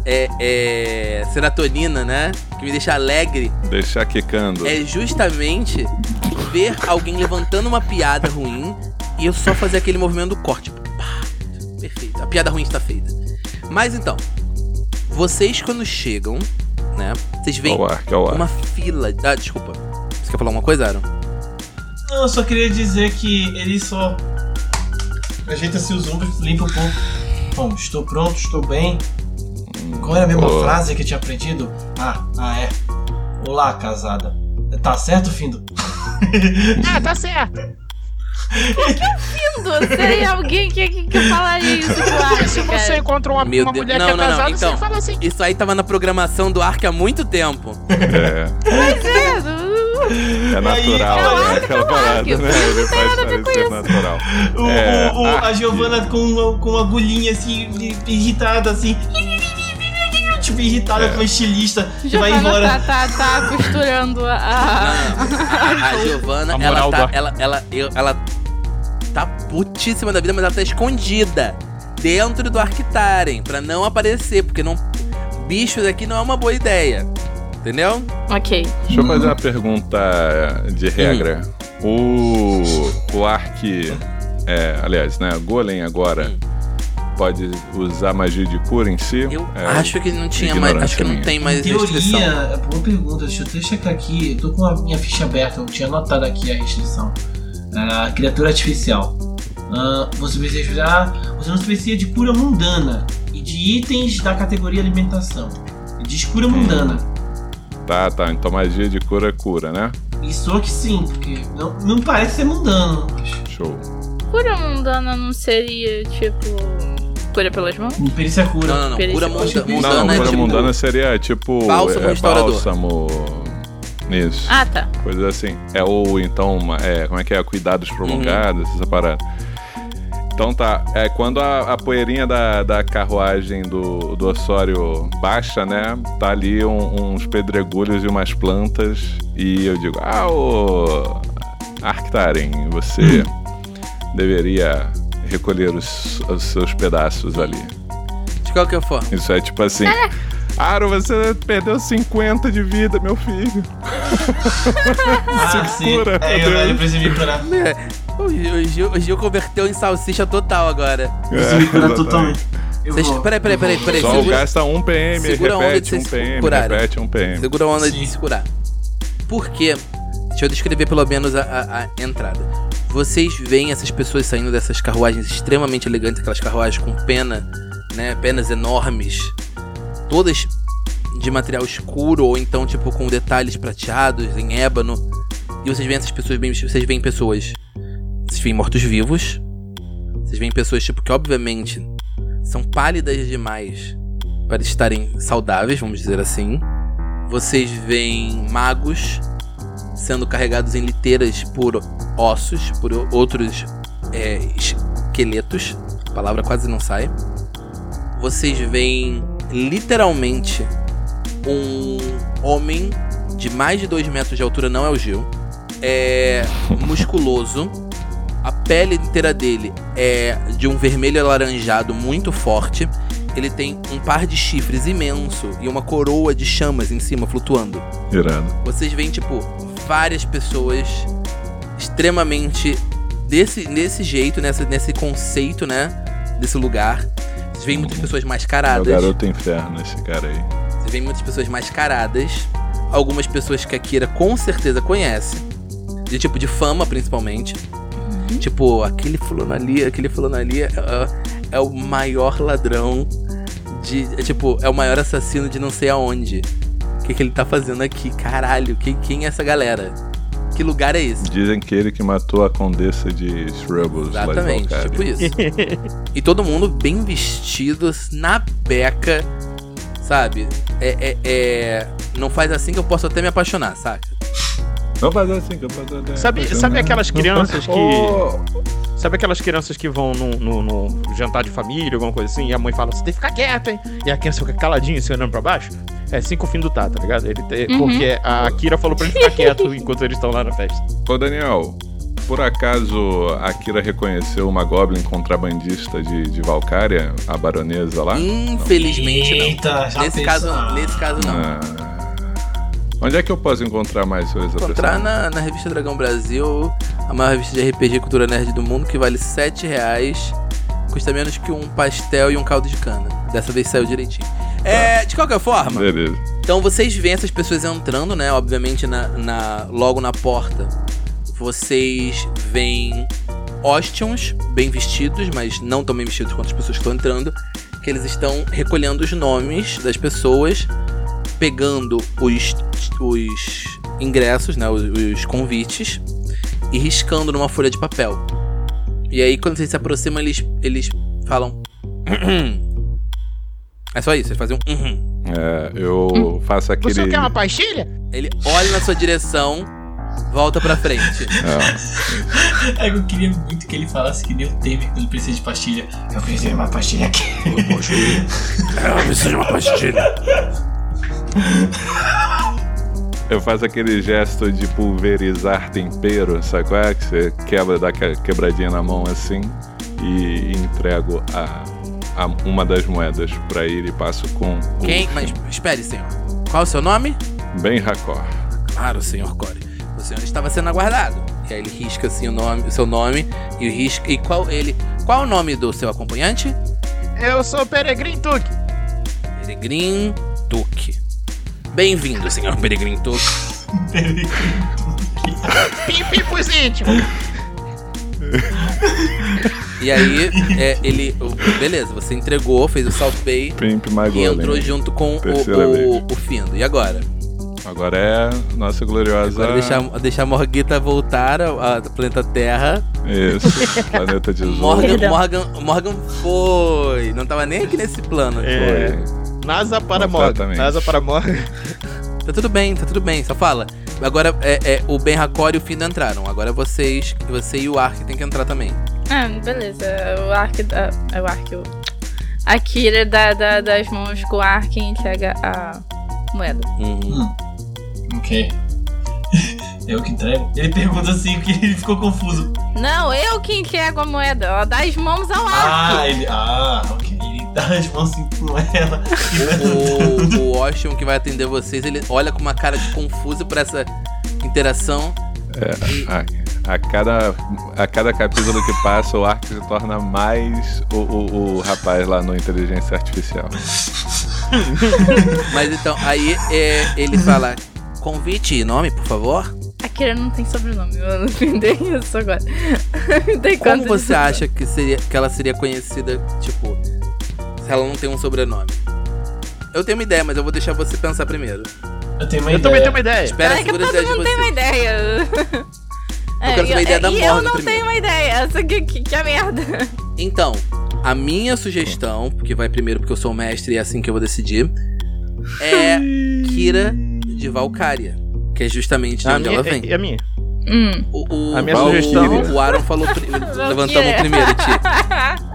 É, é, serotonina, né? Que me deixa alegre.
Deixar quicando.
É justamente ver alguém levantando uma piada ruim e eu só fazer aquele movimento do corte. Perfeito. A piada ruim está feita. Mas então, vocês quando chegam, né? Vocês veem
ar,
uma fila. Ah, desculpa. Você quer falar uma coisa, Aaron?
Não, eu só queria dizer que ele só ajeita-se os ombros, limpa um pouco. Bom, estou pronto, estou bem. Qual era a mesma
Boa.
frase que eu tinha aprendido? Ah, ah é. Olá, casada. Tá certo, Findo?
Ah, tá certo.
Findo, seria alguém que, que, que falaria isso pro
Se você
cara.
encontra uma,
Meu
uma
Deus.
mulher
Não,
que é
não, não,
casada,
então.
você fala assim.
Isso aí tava na programação do Ark há muito tempo.
É, é natural,
É o
né?
Ark
Aquela parada, né?
não
Ele
tem
faz
nada a ver com
parecer
isso.
natural.
O,
É,
o- o- a
Ark.
Giovanna com uma, com uma agulhinha assim, irritada assim. Tipo, irritada
É.
com uma estilista que vai
Giovana
embora.
tá, tá, tá costurando a. a-
A, a Giovana,
A
ela tá. Ela, ela, eu- ela tá putíssima da vida, mas ela tá escondida dentro do Arctaren pra não aparecer, porque não. Bichos aqui não é uma boa ideia. Entendeu?
Ok.
Deixa eu fazer uma pergunta de regra. O, o Ark. É, aliás, né? Golem agora. pode usar magia de cura em si?
Eu
É,
acho que não tinha mais. Acho que não tem mais
Em
restrição.
teoria, é boa pergunta, deixa eu até checar aqui. Eu tô com a minha ficha aberta, eu tinha anotado aqui a restrição. Ah, criatura artificial. Ah, você precisa usar. Você não precisa de cura mundana e de itens da categoria alimentação. E Diz cura
Hum.
mundana.
Tá, tá. Então magia de cura é cura, né?
Isso que sim, porque não, não parece ser mundano. mas
Show.
Cura mundana não seria, tipo. Cura pelas mãos?
Perícia cura.
Não, não, não.
Perícia-
Cura
acho
munda,
que-
mundana
não,
é
cura
tipo.
mundana seria tipo.
bálsamo
é,
restaurador.
bálsamo. Isso.
Ah, tá.
Coisas assim. É ou então, é, como é que é? Cuidados prolongados, essa parada. Então tá, é quando a, a poeirinha da, da carruagem do, do Osório baixa, né? Tá ali um- uns pedregulhos e umas plantas. E eu digo, ah, ô Arctaren, você deveria recolher os, os seus pedaços ali.
De qualquer forma.
Isso é tipo assim. Aro, você perdeu 50 de vida, meu filho.
Ah, sim.
cura,
É, eu, eu
Deus.
preciso me curar.
O Gil, o Gil- converteu em salsicha total agora.
Preciso me curar
exatamente.
totalmente. Eu
Vocês-
vou,
peraí, peraí,
eu
peraí, peraí.
Só
segura-
gasta um PM,
segura a onda de
repete
vocês
um
se
PM,
curarem.
repete um PM.
Segura a onda de
Sim.
se curar. Por quê? Deixa eu descrever pelo menos a, a- a entrada. Vocês veem essas pessoas saindo dessas carruagens extremamente elegantes, aquelas carruagens com pena, né? Penas enormes. Todas de material escuro ou então tipo com detalhes prateados em ébano. E vocês veem essas pessoas. Vocês veem pessoas. Vocês veem mortos-vivos. Vocês veem pessoas tipo que obviamente são pálidas demais para estarem saudáveis, vamos dizer assim. Vocês veem magos sendo carregados em liteiras por ossos, por outros é, esqueletos. A palavra quase não sai. Vocês veem literalmente um homem de mais de 2 metros de altura, não é o Gil. É musculoso. A pele inteira dele é de um vermelho alaranjado muito forte. Ele tem um par de chifres imenso e uma coroa de chamas em cima flutuando.
Irado.
Vocês veem, tipo, várias pessoas extremamente desse, desse jeito, nessa, nesse conceito, né? Desse lugar. Vocês veem muitas pessoas
É o
mascaradas.
garoto inferno, esse cara aí.
Você vê muitas pessoas mascaradas. Algumas pessoas que a Kira com certeza conhece. De tipo de fama, principalmente. Tipo, aquele fulano ali, aquele fulano ali é, é o maior ladrão de. é tipo, é o maior assassino de não sei aonde. O que, que ele tá fazendo aqui? Caralho, quem, quem é essa galera? Que lugar é esse?
Dizem que ele que matou a condessa de Shrubbles lá de
Exatamente, tipo isso. e todo mundo bem vestidos, na beca, sabe? É, é, é- Não faz assim que eu posso até me apaixonar, saca?
Vamos fazer assim, que eu posso até
Sabe- sabe aquelas crianças que-
Ô,
Sabe aquelas crianças que vão no, no- no jantar de família, alguma coisa assim, e a mãe fala, você tem que ficar quieto, hein? E a criança fica caladinha, se olhando pra baixo? É assim que o fim do tá, tá ligado? Ele tem-
Uhum.
Porque a Kira falou pra ele ficar quieto enquanto eles estão lá na festa.
Ô Daniel, por acaso a Kira reconheceu uma Goblin contrabandista de, de Valkyria, a baronesa lá?
Infelizmente
Eita, já
não. Nesse
pensou?
caso, nesse caso não.
Ah. Onde é que eu posso encontrar mais sobre essa
Encontrar na, na revista Dragão Brasil, a maior revista de RPG e Cultura Nerd do mundo, que vale 7 reais. Custa menos que um pastel e um caldo de cana. Dessa vez saiu direitinho. É, de qualquer forma,
Beleza.
Então vocês veem essas pessoas entrando, né? Obviamente na, na- logo na porta. Vocês veem Ostions bem vestidos, mas não tão bem vestidos quanto as pessoas que estão entrando. Que eles estão recolhendo os nomes das pessoas, pegando os, os ingressos, né? Os, os convites e riscando numa folha de papel. E aí quando vocês se aproximam, eles, eles falam. É só isso, eles fazem um. uhum.
É, eu faço aquele.
Você quer uma pastilha?
Ele olha na sua direção, volta pra frente.
É,
É que eu queria muito que ele falasse que nem o Temer quando ele precisa de pastilha. Eu preciso de uma pastilha aqui.
Eu preciso de uma pastilha.
eu faço aquele gesto de pulverizar tempero, sabe qual é? Que você quebra, dá que- quebradinha na mão assim e entrego a, a uma das moedas pra ele e passo com o
Quem? Mas espere, senhor. Qual é o seu nome?
bem racor.
Claro, senhor Core. O senhor estava sendo aguardado. E aí ele risca assim o nome, o seu nome e o risca. E qual ele. Qual é o nome do seu acompanhante?
Eu sou o Peregrino Tuk.
Peregrin Tuque. Bem-vindo, senhor Peregrin Tuque.
Pim, pim pros íntimos.
E aí, é, ele. Beleza, você entregou, fez o
My
e entrou junto com o, o, o Findo. E agora?
Agora é nossa gloriosa.
Agora deixar, deixar a Morguita voltar ao planeta Terra.
Isso, planeta de.
Morgan. Morgan, Morgan foi. Não tava nem aqui nesse plano.
É. NASA para.
Completamente.
NASA para Morgan.
Tá tudo bem, tá tudo bem, só fala. Agora é, é, o Ben Hakor e o Findo entraram. Agora vocês, você e o Ark tem que entrar também.
Ah, beleza. O Ark da. É o Ark. O... A Kira dá, dá das mãos com o Ark e entrega a moeda.
Uhum.
Ok. Eu que entrego. Ele pergunta assim que ele ficou confuso.
Não, eu que entrego a moeda. Ela dá as mãos ao Ark.
Ah, ele. Ah, ok. Dá as mãos assim com ela.
O, o Ocean que vai atender vocês, ele olha com uma cara de confuso pra essa interação.
A, a cada, a cada capítulo que passa, o Ark se torna mais o, o, o rapaz lá no Inteligência Artificial.
Mas então, aí é, ele fala: convite e nome, por favor.
A Kira não tem sobrenome, eu não entendi isso agora.
Como você acha que, seria, que ela seria conhecida, tipo, se ela não tem um sobrenome? Eu tenho uma ideia, mas eu vou deixar você pensar primeiro.
Eu tenho uma
Eu
ideia.
também tenho uma ideia.
Espera
Ai,
a
que
segura
todo
de
mundo tem uma ideia. É,
quero saber a ideia da
e
Morgan
eu não
primeiro.
tenho uma ideia. Essa que, que, que é a merda.
Então, a minha sugestão, porque vai primeiro porque eu sou o mestre e é assim que eu vou decidir, é Kira de Valkyria. Que é justamente de
A
onde
minha,
ela vem.
e a minha?
Hum.
O, o,
A minha
Valkyrie,
sugestão-
O Aaron falou. a
Valkyria.
primeiro, Ti.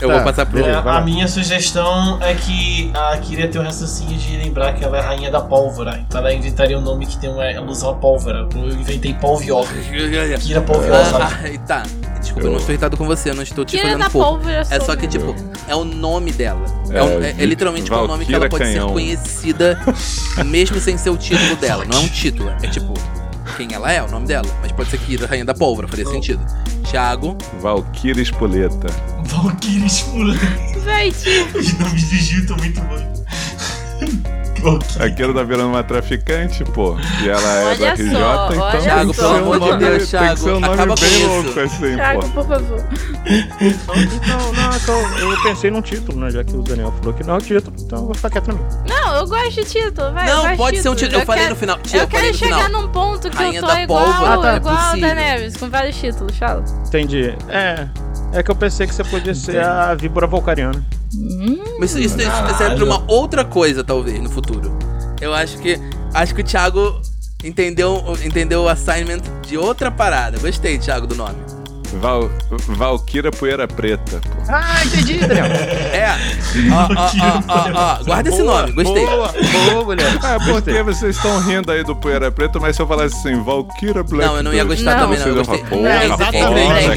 Eu
Tá,
vou passar pro.
É, a minha sugestão é que a Kira tem o raciocínio de lembrar que ela é a rainha da pólvora. Então ela inventaria um nome que tem uma alusão à pólvora. Eu inventei Polviosa. Kira Polviosa.
Ah, tá. Desculpa, eu não estou irritado com você, eu não estou te
Tira
fazendo
da
pouco.
pólvora.
É só que, tipo, é o nome dela. É,
É,
um- é- é literalmente o nome que ela pode
Valkyria
ser
Canhão.
conhecida, mesmo sem ser o título dela. Não é um título, é tipo, quem ela é, o nome dela. Mas pode ser Kira, Rainha da Pólvora, faria sentido. Thiago,
Valkyria Espoleta.
Valkyria Espulante.
Véi, tio.
Os nomes de Gil estão muito bons.
Aqui ela tá virando uma traficante, pô. E ela é
Olha
do RJ,
só,
então
olha
tem
Thiago,
que
pelo
ser um
amor de
nome-
Deus,
Tem que
Thiago,
ser um nome
acaba
bem louco assim,
Thiago,
pô.
por favor.
Não, não, então, eu pensei num título, né? Já que o Daniel falou que não é o título, então eu vou ficar quieto na minha.
Não, eu gosto de título, vai. eu
Não, pode
de
ser um título. Eu falei
quero-
no final. Tia,
Eu
eu
quero chegar
final.
num ponto que
Rainha
eu tô
da
igual,
Ah, tá.
igual a
possível.
Daenerys, com vários títulos, fala.
Entendi. É. É que eu pensei que você podia ser a víbora vulcariana.
Hum,
Mas isso, isso, isso serve pra uma outra coisa, talvez, no futuro. Eu acho que. Acho que o Thiago entendeu, entendeu o assignment de outra parada. Gostei, Thiago, do nome.
Val, Valkyria Poeira Preta, pô.
Ah, entendi, Daniel.
É. Ó, ó, ó, ó, ó. Guarda esse nome, gostei.
Boa, boa, mulher.
Ah,
Gostei.
porque vocês estão rindo aí do Poeira Preta, mas se eu falasse assim, Valkyria Black
Não, eu não ia gostar
Não.
também, não. Eu gostei.
falar,
Não,
porra,
exatamente.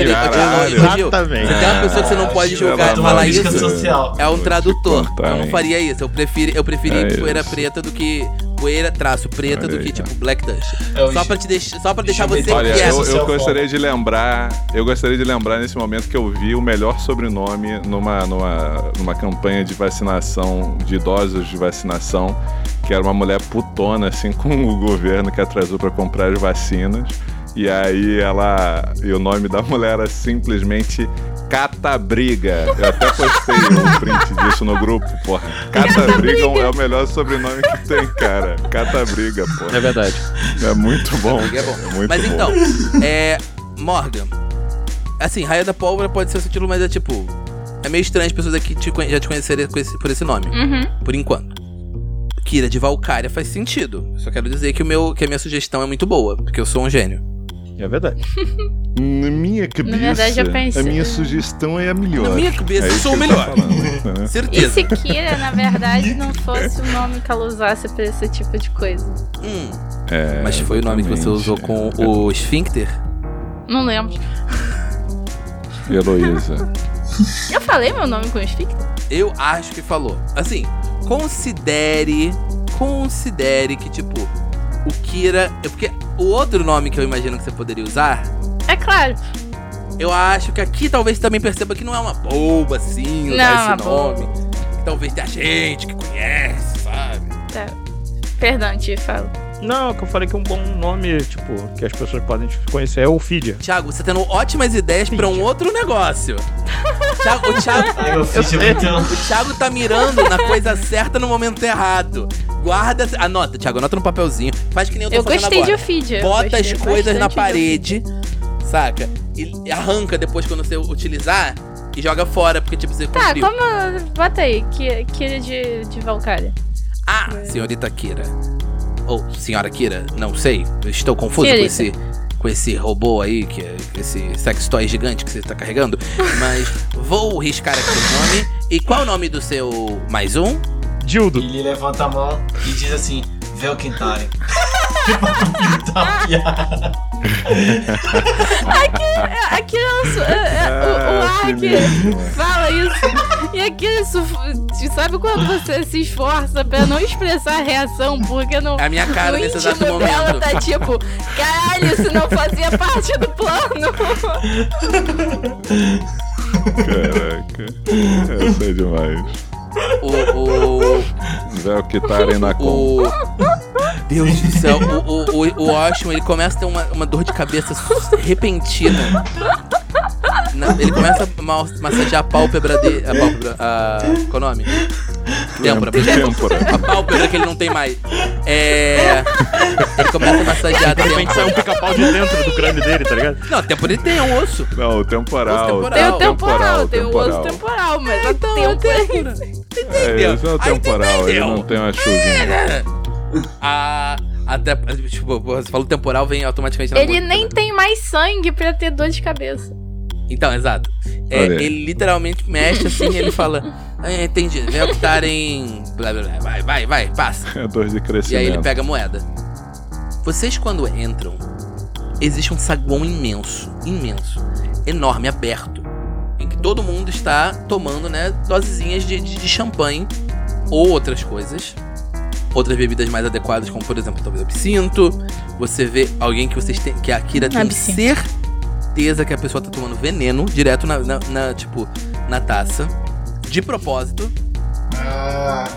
Gil,
Exatamente.
Você tem uma pessoa que você não pode julgar
pelo
falar isso.
Social.
É um tradutor. Eu não
hein.
faria isso. Eu preferi, eu preferi
É
poeira preta do que poeira traço preta
Olha
do que tipo black dust.
É
Só pra te deixar, só para deixar você.
Olha,
quieto.
eu, eu gostaria de lembrar, eu gostaria de lembrar nesse momento que eu vi o melhor sobrenome numa, numa, numa campanha de vacinação, de idosos de vacinação, que era uma mulher putona, assim, com o governo que atrasou para comprar as vacinas. E aí ela. E o nome da mulher era simplesmente Catabriga. Eu até postei um print disso no grupo, porra. Catabriga é o melhor sobrenome que tem, cara. Catabriga, porra.
É verdade.
É muito bom.
É bom.
muito
Mas
bom.
então, é. Morgan. Assim, Raia da Pólvora pode ser o seu título, mas é tipo. É meio estranho as pessoas aqui te já te conhecerem por esse nome,
Uhum.
por enquanto. Kira de Valkyria faz sentido. Só quero dizer que, o meu, que a minha sugestão é muito boa, porque eu sou um gênio.
É verdade.
Na minha cabeça,
verdade, eu pensei-
a minha sugestão é a melhor.
Na minha cabeça,
É
sou o melhor.
falando, né?
E
Certeza.
se Kira, na verdade, não fosse o nome que ela usasse pra esse tipo de coisa?
Hum,
É,
mas foi o nome que você usou com
exatamente.
o esfíncter?
Não lembro.
Heloísa.
Eu falei meu nome com esfíncter?
Eu acho que falou. Assim, considere. Considere que, tipo, o Kira. é Porque o outro nome que eu imagino que você poderia usar
É claro.
Eu acho que aqui talvez você também perceba que não é uma boba assim,
uma
esse nome. Que talvez tenha gente que conhece, sabe?
Tá. Perdão, te falo.
Não, que eu falei que um bom nome, tipo, que as pessoas podem conhecer é o Fidia.
Thiago, você tá tendo ótimas ideias pra um outro negócio. Thiago, o, Thiago,
eu muito.
o Thiago tá mirando na coisa certa no momento errado. Guarda. Anota, Thiago, anota no papelzinho. Faz que nem eu tô
Eu
fazendo
gostei
agora.
de Ophidia.
Bota as
gostei
coisas na parede, saca? E arranca depois quando você utilizar e joga fora, porque tipo, você
Tá,
cumpriu.
como. Bota aí, Ki- Kira de, de Valkyria.
Ah, senhorita Kira. Ou senhora Kira, não sei. Estou confuso com esse, com esse robô aí, que é esse sex toy gigante que você está carregando. Mas vou riscar aqui o nome. E qual é o nome do seu mais um?
Dildo.
Ele levanta a mão e diz assim: Velkintari. Tá uma piada.
É, Aquilo. é, é, o, o
Ah,
Ark
sinistro.
fala isso. E aquilo. Isso, sabe quando você se esforça pra não expressar a reação? Porque no.
É a minha cara
no
nesse exato
dela
momento.
tá tipo, caralho, isso não fazia parte do plano.
Caraca. Essa é demais.
O. o,
que tarem na conta.
Deus do céu, o, o, o, o Washington, ele começa a ter uma, uma dor de cabeça repentina. Na- ele começa a ma- massagear a pálpebra dele. A pálpebra. A, qual é o nome? Têmpora.
Têmpora.
A pálpebra que ele não tem mais. É. Ele começa a massagear a
De repente sai um pica-pau de dentro do crânio dele, tá ligado?
Não, a têmpora ele tem, é um osso.
Não, o temporal.
Osso
Tem o
temporal,
temporal, tem o osso temporal, mas a têmpora.
É, esse é o temporal, ele
entendeu.
não tem uma chuvinha.
A. Até, tipo, você falou temporal, vem automaticamente na
Ele nem tem mais sangue pra ter dor de cabeça.
Então, exato. É, ele literalmente mexe assim e ele fala: é, Entendi, vem optar em. Blá, blá, blá, vai, vai, vai, passa.
É dor de
E
crescimento.
aí ele pega a moeda. Vocês, quando entram, existe um saguão imenso, imenso, enorme, aberto, em que todo mundo está tomando, né, dosezinhas de, de, de champanhe ou outras coisas. Outras bebidas mais adequadas, como por exemplo, talvez absinto. Você vê alguém que vocês têm. que a Kira tem
Absinto.
certeza que a pessoa tá tomando veneno direto na, na- na, tipo, na taça. De propósito.
Ah,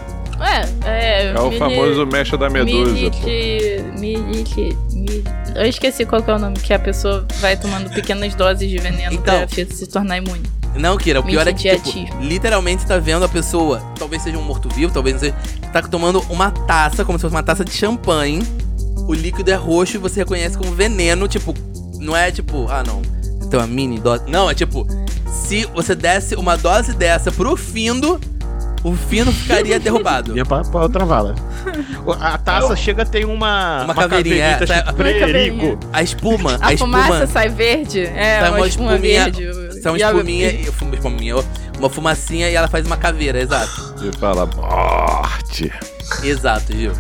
É, é.
É o
mili-
famoso mecha da medusa.
Milite, milite, mi- Eu esqueci qual que é o nome, que a pessoa vai tomando pequenas doses de veneno
Então.
pra se tornar imune.
Não, Kira, o pior é que, tipo, literalmente tá vendo a pessoa, talvez seja um morto-vivo, talvez não seja, tá tomando uma taça, como se fosse uma taça de champanhe. O líquido é roxo e você reconhece como veneno, tipo, não é tipo, ah não, então uma mini dose. Não, é tipo, se você desse uma dose dessa pro Findo, o Findo ficaria derrubado.
Ia pra, pra outra vala. A taça
Eu-
chega, tem uma.
Uma caveirinha, é,
caveirinha
Uma caveirinha.
Prerigo.
A espuma,
A,
a, espuma,
fumaça sai verde? É,
Sai
uma,
uma
espuma
espuminha-
verde.
Sai uma
E a-
espuminha, e- uma espuminha, uma fumacinha e ela faz uma caveira, exato.
E fala morte.
Exato, Gil.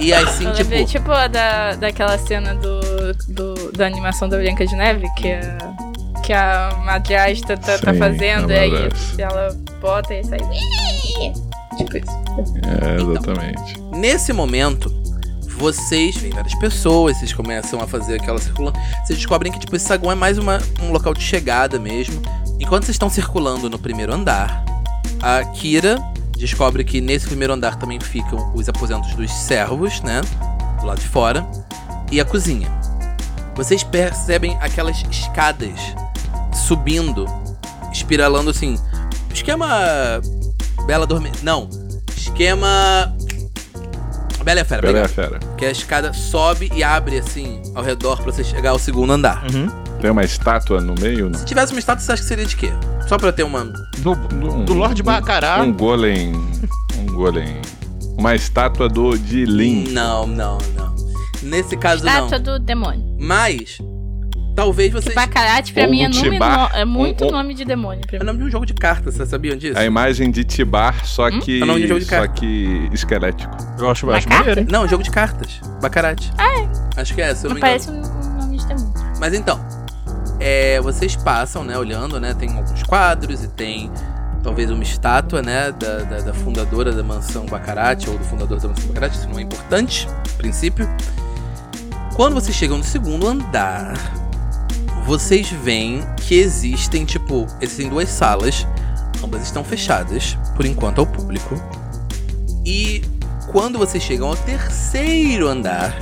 E assim,
Eu
tipo,
lembrei, tipo, a da, daquela cena do, do, da animação da Branca de Neve, que a, que a madrasta tá, tá fazendo, e aí ela bota e sai. Tipo isso.
É, exatamente.
Nesse momento, vocês veem várias pessoas, vocês começam a fazer aquela circulação. Vocês descobrem que tipo, esse saguão é mais uma, um local de chegada mesmo. Enquanto vocês estão circulando no primeiro andar, a Kira descobre que nesse primeiro andar também ficam os aposentos dos servos, né? Do lado de fora. E a cozinha. Vocês percebem aquelas escadas subindo, espiralando assim. Esquema. Bela Dorme. Não. Esquema. Bela e a Fera,
aí,
obrigado.
fera.
Que a escada sobe e abre assim ao redor pra você chegar ao segundo andar.
Uhum.
Tem uma estátua no meio? Não?
Se tivesse uma estátua, você acha que seria de quê? Só pra ter uma.
Do,
Um-
do Lorde
um-
Bacará.
Um golem. Um golem. Uma estátua do de Lin.
Não, não, não. Nesse caso,
Estátua
não.
do demônio.
Mas. Talvez vocês.
Baccarat pra
Ou
mim é,
um
nome,
Tibar,
no- é muito
um- um-
nome de demônio pra
É o
mim.
nome de um jogo de cartas, vocês sabiam disso?
A imagem de Tibar, só que.
É nome de jogo de
só
carta.
que esquelético.
Eu acho, acho maneiro, hein?
Não, jogo de cartas. Baccarat. Ah, é? Acho que é, se eu não
parece um um nome de demônio.
Mas então, é, vocês passam, né, olhando, né, tem alguns quadros e tem talvez uma estátua, né, da, da, da fundadora da mansão Baccarat ou do fundador da mansão Baccarat, isso não é importante, a princípio. Quando vocês chegam no segundo andar, vocês veem que existem, tipo, existem duas salas. Ambas estão fechadas, por enquanto, ao público. E quando vocês chegam ao terceiro andar,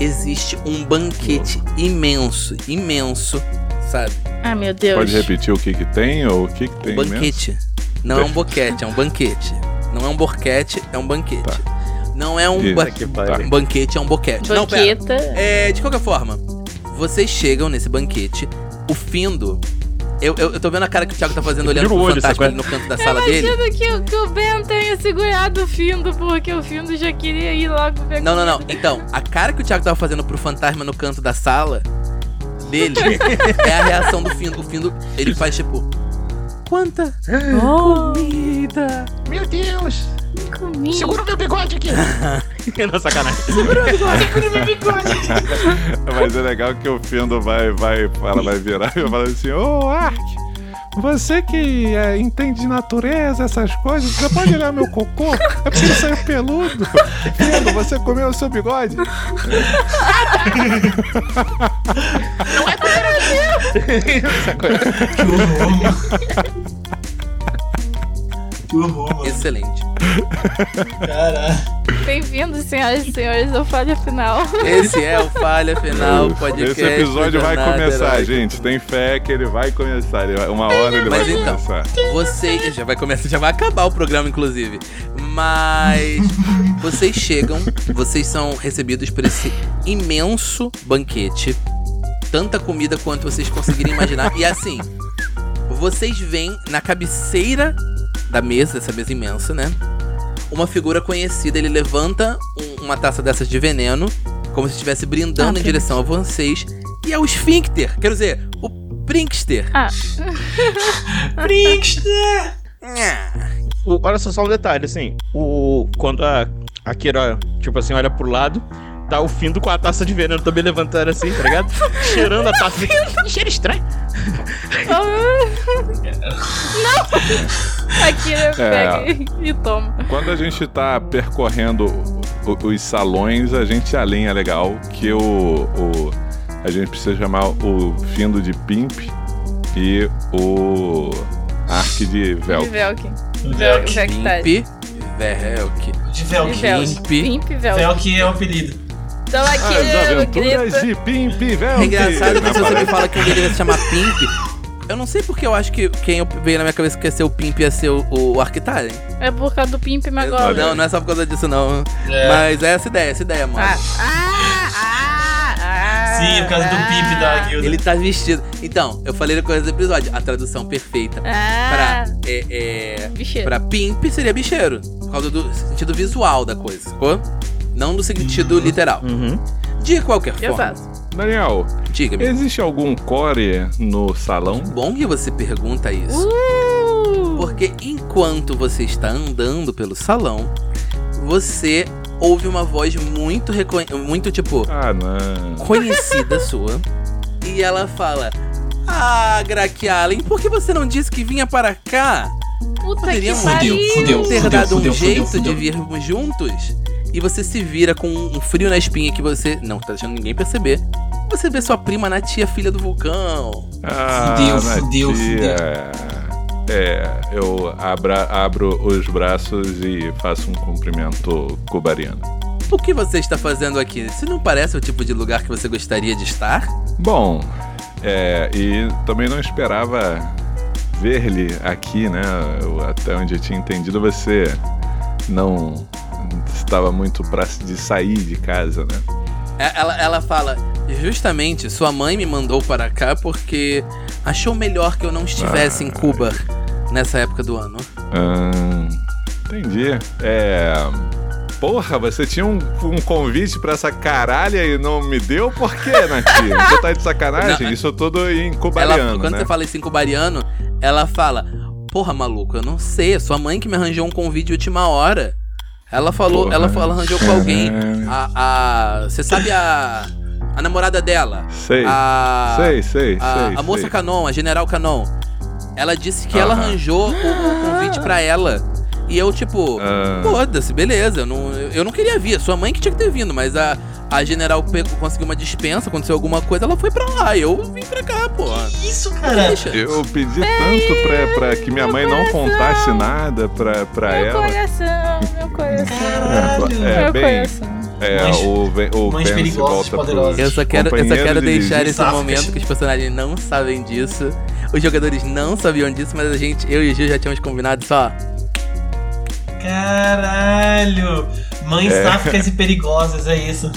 existe um banquete imenso, imenso, sabe?
Ai, meu Deus.
Pode repetir o que que tem ou o que que tem
Um banquete. Não é um boquete, é um banquete. Não é um borquete, é um banquete. Não é um, ba-
Que pariu.
um banquete, é um boquete. Não, pera.
Banqueta.
É, de qualquer forma, vocês chegam nesse banquete, o Findo. Eu, eu, eu tô vendo a cara que o Thiago tá fazendo olhando pro
olho,
fantasma
sabe?
ali no canto da sala dele.
Imagina que, o- que o Ben tenha segurado o Findo, porque o Findo já queria ir logo ver
Não, não, não. Então, a cara que o Thiago tava fazendo pro fantasma no canto da sala dele é a reação do Findo. O Findo, ele faz tipo. Quanta
Oh,
comida!
Meu Deus!
Comida.
Segura o meu bigode aqui! Não, sacanagem.
Mas é legal que o Findo vai, vai, fala, vai virar e vai falar assim, ô Ark, você que é, entende de natureza, essas coisas, você pode olhar meu cocô? É porque ele saiu peludo. Findo, você comeu o seu bigode?
Que horror, mano. Que horror,
Excelente.
Caralho.
Bem-vindos, senhoras e senhores, ao Falha Final.
Esse é o Falha Final Podcast.
Esse episódio vai começar,
Heróica.
gente. Tem fé que ele vai começar. Ele vai- uma hora ele
Mas
vai
então,
começar.
Vocês. Já vai começar, já vai acabar o programa, inclusive. Mas. Vocês chegam, vocês são recebidos por esse imenso banquete. Tanta comida quanto vocês conseguirem imaginar. E assim, vocês veem na cabeceira da mesa, essa mesa imensa, né? Uma figura conhecida. Ele levanta um- uma taça dessas de veneno, como se estivesse brindando
Ah,
em direção a vocês. E é o Sphincter, quer dizer, o Prinkster.
Ah,
Prinkster!
O- olha só, só um detalhe, assim. O, quando a, a Kira, tipo assim, olha pro lado, tá o Findo com a taça de veneno também levantando assim, tá ligado? Cheirando a taça. Assim, cheiro estranho.
não! A Kira pega e, e toma.
Quando a gente tá percorrendo os salões, a gente alinha legal que o, o- a gente precisa chamar o Findo de Pimp e o Ark de
De
Velk.
Velkin.
Velk.
Velktari.
Pimp, Velk.
De Velk.
Velk.
Pimp.
Velk é o apelido.
Então a
As
Kira
aventuras
grita.
de Pimp Velk.
É engraçado que se você me fala que um deveria se chamar Pimp, eu não sei porque eu acho que quem eu- veio na minha cabeça que ia ser o Pimp ia ser o, o Arctaren.
É por causa do Pimp Magola.
Não, não é só por causa disso, não.
É.
Mas é essa ideia, essa ideia, mano.
Ah, ah, ah, ah,
Sim, por causa do Pimp da guilda.
Ele tá vestido. Então, eu falei na coisa do episódio, a tradução perfeita.
Ah,
Pra, é, é,
bicheiro.
pra Pimp seria bicheiro. Por causa do sentido visual da coisa, sacou? Não do sentido literal.
Uhum.
De qualquer forma.
Exato.
Daniel,
Diga-me.
existe algum core no salão?
Bom que você pergunta isso.
Uh!
Porque enquanto você está andando pelo salão, você ouve uma voz muito recon... muito tipo
Ah, não.
conhecida sua. E ela fala: "Ah, Grack Allen, por que você não disse que vinha para cá?
Puta que
Poderíamos
pariu.
Fudeu, fudeu.
ter
fudeu,
dado um
fudeu,
jeito
fudeu.
de virmos juntos?" E você se vira com um frio na espinha que você não tá deixando ninguém perceber. Você vê sua prima Natia, filha do vulcão.
Ah,
Fudeu, fudeu, fudeu.
É, eu abra- abro os braços e faço um cumprimento cubariano.
O que você está fazendo aqui? Isso não parece o tipo de lugar que você gostaria de estar?
Bom, é, e também não esperava ver-lhe aqui, né? Eu- até onde eu tinha entendido, você não estava muito pra de sair de casa, né?
É, Ela, ela fala: justamente, sua mãe me mandou para cá porque achou melhor que eu não estivesse em
Ah.
Cuba nessa época do ano.
Hum, entendi. É. Porra, você tinha um, um convite pra essa caralha e não me deu? Por quê, Natia? Você tá de sacanagem?
Não,
Isso tudo em
Ela,
cubariano,
quando
né?
você fala isso em cubariano, ela fala: Porra, maluco, eu não sei. é Sua mãe que me arranjou um convite de última hora. Ela falou,
Porra,
ela falou, arranjou com alguém. A. a- Você sabe a. A namorada dela.
Sei,
A.
sei, sei,
a,
sei.
a moça
sei.
Canon, a General Canon. Ela disse que ela arranjou o, o convite pra ela. E eu, tipo,
Ah.
foda-se, beleza. Eu não, eu não queria vir. Sua mãe que tinha que ter vindo, mas a, a general pegou, conseguiu uma dispensa, aconteceu alguma coisa, ela foi pra lá. Eu vim pra cá, pô.
Isso, cara.
Deixa.
Eu pedi tanto pra, pra que minha mãe não contasse nada pra, pra
Meu
ela.
coração, meu coração.
Caralho.
É,
meu
bem,
coração.
É,
Mães-
o, Ben- o
mães
Ben volta pro.
Eu só quero, eu só quero
de
deixar
Lili.
esse
Sáficas.
momento que os personagens não sabem disso. Os jogadores não sabiam disso, mas a gente, eu e o Gil já tínhamos combinado só.
Caralho. Mães
É.
sáficas e perigosas, é isso.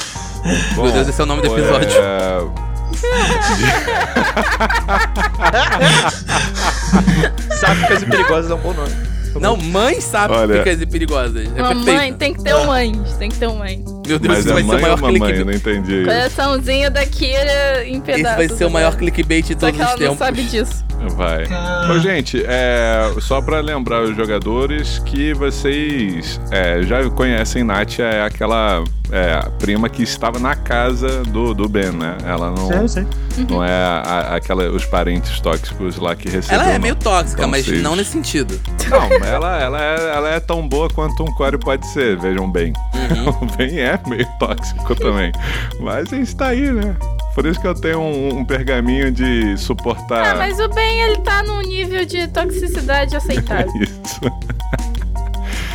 Meu Deus, esse é o nome do episódio.
É,
Sáficas e perigosas é um bom nome.
Não, mães sáficas e perigosas. É perfeito.
tem que ter um mães, tem que ter um mãe.
Meu Deus,
mas
isso
é
vai ser o maior
mamãe? Eu
clickbait.
não entendi isso.
Coraçãozinho da Kira em
Esse
pedaços.
vai ser o maior clickbait de
Só
todos
que ela
os
não sabe disso.
Vai. Ô, gente, é, só pra lembrar os jogadores que vocês é, já conhecem Natia, é aquela é, prima que estava na casa do, do Ben, né? Ela não,
Sei, sei.
não é a- aquela, os parentes tóxicos lá que recebeu.
Ela é
não.
meio tóxica,
Então,
mas
vocês-
não nesse sentido.
Não, ela, ela, é, ela é tão boa quanto um core pode ser, vejam bem.
Uhum.
O Ben é meio tóxico também. Mas está aí, né? Por isso que eu tenho um, um pergaminho de suportar
Ah, mas o Ben, ele tá num nível de toxicidade aceitável.
isso.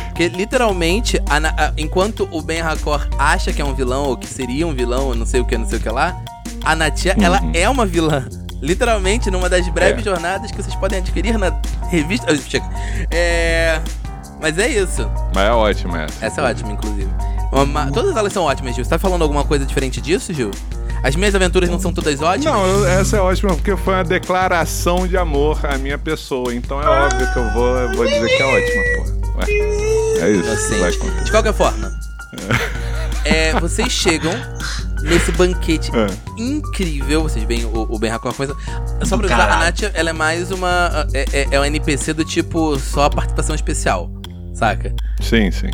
Porque literalmente, a a- enquanto o Ben Hakor acha que é um vilão, ou que seria um vilão, ou não sei o que, não sei o que lá, a Natia, ela
Uhum.
é uma vilã. Literalmente, numa das breves
É.
jornadas que vocês podem adquirir na revista. É. Mas é isso.
Mas é ótimo essa.
Essa é ótima, inclusive. Uma- Todas elas são ótimas, Gil. Você tá falando alguma coisa diferente disso, Gil? As minhas aventuras não são todas ótimas?
Não, essa é ótima porque foi uma declaração de amor à minha pessoa. Então é óbvio que eu vou, eu vou dizer que é ótima, pô. Ué, é isso.
Assim,
vai
de qualquer forma, é, vocês chegam nesse banquete
É.
incrível. Vocês veem o, o Ben Hakor coisa. Só pra avisar, a. Natia, ela é mais uma. É, é, é um NPC do tipo só participação especial. Saca?
Sim, sim.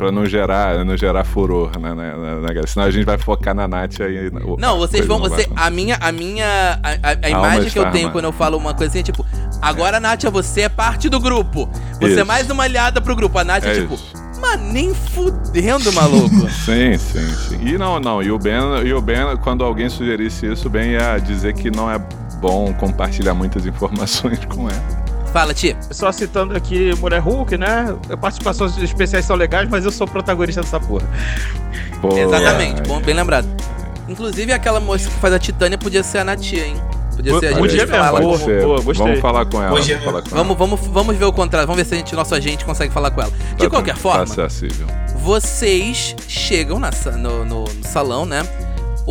Pra não gerar, não gerar furor, né? né, né, né, Senão a gente vai focar na Nath aí. o-
Não, vocês vão.
não vai
Você,
acontecer.
a minha. A minha. A, a- a imagem que eu tenho
armada.
quando eu falo uma coisa assim é tipo. Agora, Natia, você é parte do grupo. Você é
Isso.
mais uma aliada pro grupo. A Natia,
É
tipo.
isso.
Mas nem fudendo, maluco.
Sim, sim, sim. E não, não. E o Ben, e o ben quando alguém sugerisse isso, o Ben ia dizer que não é bom compartilhar muitas informações com ela.
Fala, Tia.
Só citando aqui Mulher Hulk, né? Participações especiais são legais, mas eu sou protagonista dessa porra.
Pô,
Exatamente, bom, bem lembrado. Inclusive, aquela moça que faz a Titânia podia ser a Natia, hein? Podia ser a gente.
Podia
falar com-
boa, gostei.
Vamos falar com ela.
Hoje é
vamos falar com
Vamos, vamos, vamos ver o contrário. Vamos ver se a gente, nosso agente consegue falar com ela. De qualquer
Tá
forma,
acessível.
vocês chegam na no, no- no salão, né?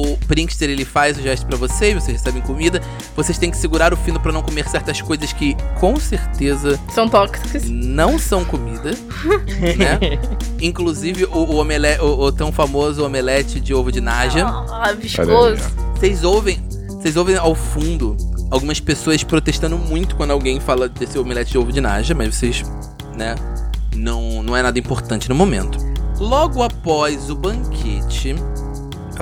O Prinkster ele faz o gesto pra vocês, vocês recebem comida. Vocês têm que segurar o fino pra não comer certas coisas que com certeza
São tóxicos.
não são comida, né? Inclusive o, o, omele- o- o tão famoso omelete de ovo de Naja.
Ah, viscoso.
Vocês ouvem, vocês ouvem ao fundo algumas pessoas protestando muito quando alguém fala desse omelete de ovo de Naja, mas vocês, né, não, não é nada importante no momento. Logo após o banquete.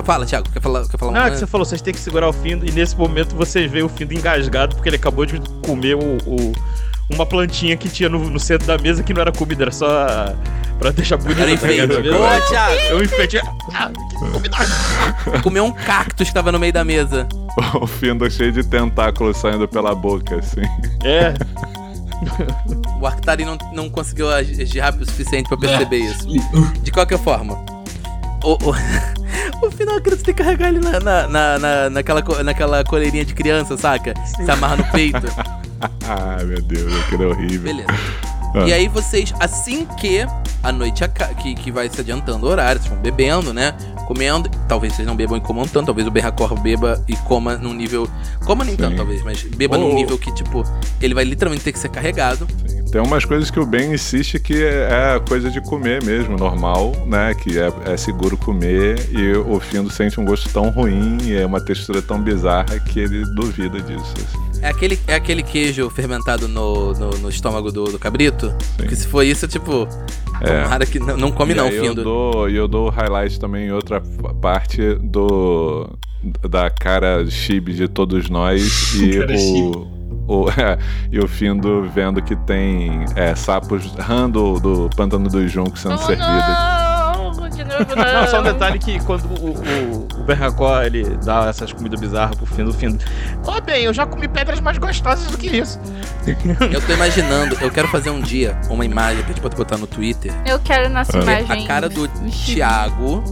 Fala, Thiago, quer falar, quer falar
Não, é
uma
que você falou, vocês têm que segurar o Findo, e nesse momento vocês veem o Findo engasgado, porque ele acabou de comer o, o- uma plantinha que tinha no, no centro da mesa que não era comida, era só pra deixar bonito.
Era
tá
enfeite. Boa, Thiago!
É um enfeite. Ah,
Comeu um cactus que tava no meio da mesa.
O Findo cheio de tentáculos saindo pela boca, assim.
é,
O Arctari não, não conseguiu agir rápido o suficiente pra perceber isso. De qualquer forma, o, o, o final que você tem que carregar ele na, na, na, na- naquela, naquela coleirinha de criança, saca? Se amarra no peito.
Ai, meu Deus, aquilo é horrível.
Beleza.
Ah.
E aí vocês, assim que a noite que, que vai se adiantando o horário, vocês vão bebendo, né? Comendo. Talvez vocês não bebam e comam tanto. Talvez o Berracor beba e coma num nível. Coma nem
Sim.
tanto, talvez, mas beba
Ou-
num nível que, tipo, ele vai literalmente ter que ser carregado.
Tem umas coisas que o Ben insiste que é coisa de comer mesmo, normal, né? Que é, é seguro comer e o Findo sente um gosto tão ruim e é uma textura tão bizarra que ele duvida disso. assim.
É aquele, é aquele queijo fermentado no, no, no estômago do, do cabrito.
Sim.
Que se for isso, tipo.
É.
Tomara que não, não come,
e
não,
aí eu
Findo.
dou, e eu dou highlight também em outra parte do da cara chibi de todos nós e
Cara
o o, e o Findo vendo que tem é, sapos rando do pântano dos juncos sendo
Oh,
servidos.
não, de novo não.
Não, só um detalhe que quando o, o, o Berracó, ele dá essas comidas bizarras pro Findo, o Findo... Ó bem, eu já comi pedras mais gostosas do que isso.
Eu tô imaginando, eu quero fazer um dia uma imagem pra gente poder botar no Twitter.
Eu quero nossa
É.
imagem.
A cara do. Thiago.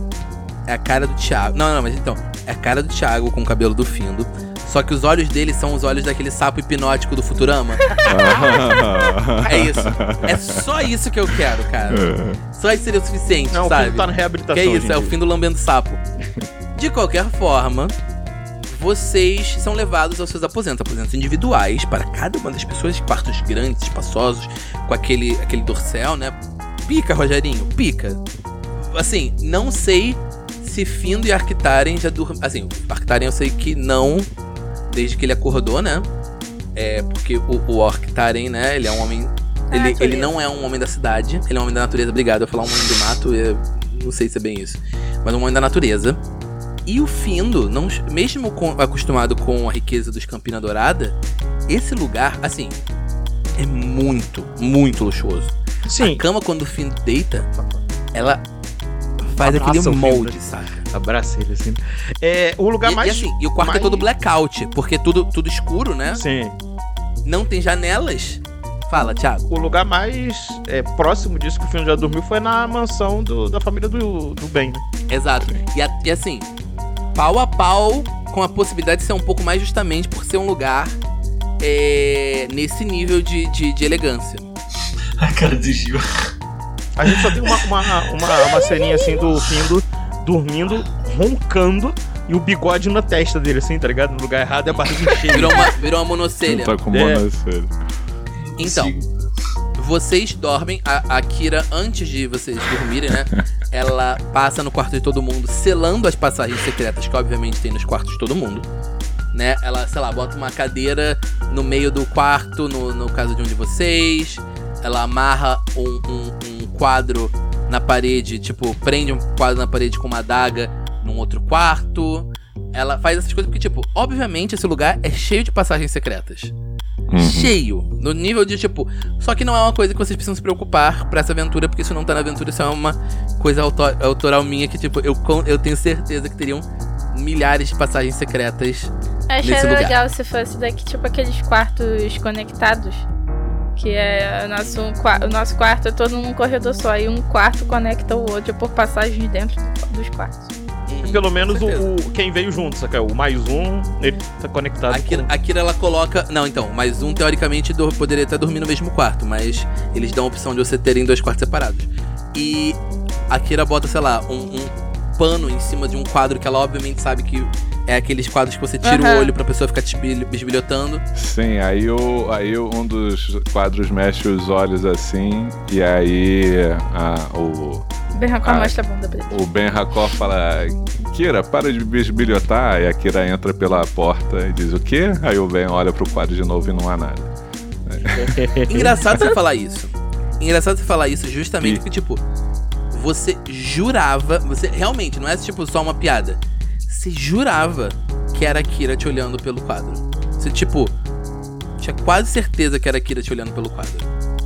É a cara do Thiago. Não, não, mas então. É a cara do Thiago com o cabelo do Findo. Só que os olhos dele são os olhos daquele sapo hipnótico do Futurama. É isso. É só isso que eu quero, cara. Só isso seria o suficiente,
Não,
sabe?
Tá na reabilitação
Que é isso, é o fim do lambendo sapo. De qualquer forma, vocês são levados aos seus aposentos, aposentos individuais para cada uma das pessoas, quartos grandes, espaçosos, com aquele, aquele dorsal, né? Pica, Rogerinho, pica. Assim, não sei se Findo e Arctaren já dormem. Assim, Arctaren eu sei que não, desde que ele acordou, né? É, porque o, o Arctaren, né, ele é um homem.
Da
Ele, ele não é um homem da cidade, ele é um homem da natureza. Obrigado, eu falar um homem do mato, eu não sei se é bem isso. Mas um homem da natureza. E o Findo, não, mesmo com- acostumado com a riqueza dos Campina Dourada, esse lugar, assim, é muito, muito luxuoso.
Sim,
A cama, quando o Findo deita, ela faz
Abraça
aquele molde, saca?
Abraça ele assim. É, o lugar
E,
mais...
e assim, e o quarto
mais-
é todo blackout, porque tudo, tudo escuro, né?
Sim.
Não tem janelas. Fala, Thiago.
O lugar mais é, próximo disso que o Findo já dormiu foi na mansão do- da família do, do Ben, né?
Exato. E, a- e assim, pau a pau com a possibilidade de ser um pouco mais justamente por ser um lugar é, nesse nível de, de, de elegância.
A cara do Gil.
A gente só tem uma, uma, uma, uma ceninha assim do Findo dormindo, roncando e o bigode na testa dele, assim, tá ligado? No lugar errado é a barriga cheia.
Virou uma, virou uma monocelha.
Tá com
É.
monocelha.
Então, vocês dormem, a, a Kira, antes de vocês dormirem, né? ela passa no quarto de todo mundo, selando as passagens secretas que obviamente tem nos quartos de todo mundo. Né? Ela, sei lá, bota uma cadeira no meio do quarto, no, no caso de um de vocês. Ela amarra um, um- um quadro na parede, tipo, prende um quadro na parede com uma adaga num outro quarto. Ela faz essas coisas porque, tipo, obviamente esse lugar é cheio de passagens secretas
Uhum.
cheio. No nível de, tipo. Só que não é uma coisa que vocês precisam se preocupar pra essa aventura, porque isso não tá na aventura, isso é uma coisa auto- autoral minha que, tipo, eu, eu tenho certeza que teriam milhares de passagens secretas.
Achei
nesse lugar.
legal se fosse daqui, tipo aqueles quartos conectados. Que é o nosso, o nosso quarto é todo num corredor só. E um quarto conecta o outro por passagens dentro do- dos quartos.
Pelo menos o, o- quem veio junto, saca? O mais um, ele tá conectado
A Kira,
com...
a Kira, ela coloca. Não, então, mas um teoricamente do- poderia até dormir no mesmo quarto, mas eles dão a opção de você terem dois quartos separados. E a Kira bota, sei lá, um, um pano em cima de um quadro que ela obviamente sabe que é aqueles quadros que você tira
Aham.
o olho pra pessoa ficar te bisbil- bisbilhotando.
Sim, aí, o, aí um dos quadros mexe os olhos assim, e aí a- o,
Berracó
Ah.
mostra a bunda pra ele.
o Ben Hakor fala: Kira, para de bisbilhotar. E a Kira entra pela porta e diz: O quê? Aí o Ben olha pro quadro de novo e não há nada.
Engraçado você falar isso. Engraçado você falar isso justamente
E?
porque, tipo, você jurava. Você realmente, não é tipo só uma piada. Você jurava que era a Kira te olhando pelo quadro. Você, tipo, tinha quase certeza que era a Kira te olhando pelo quadro.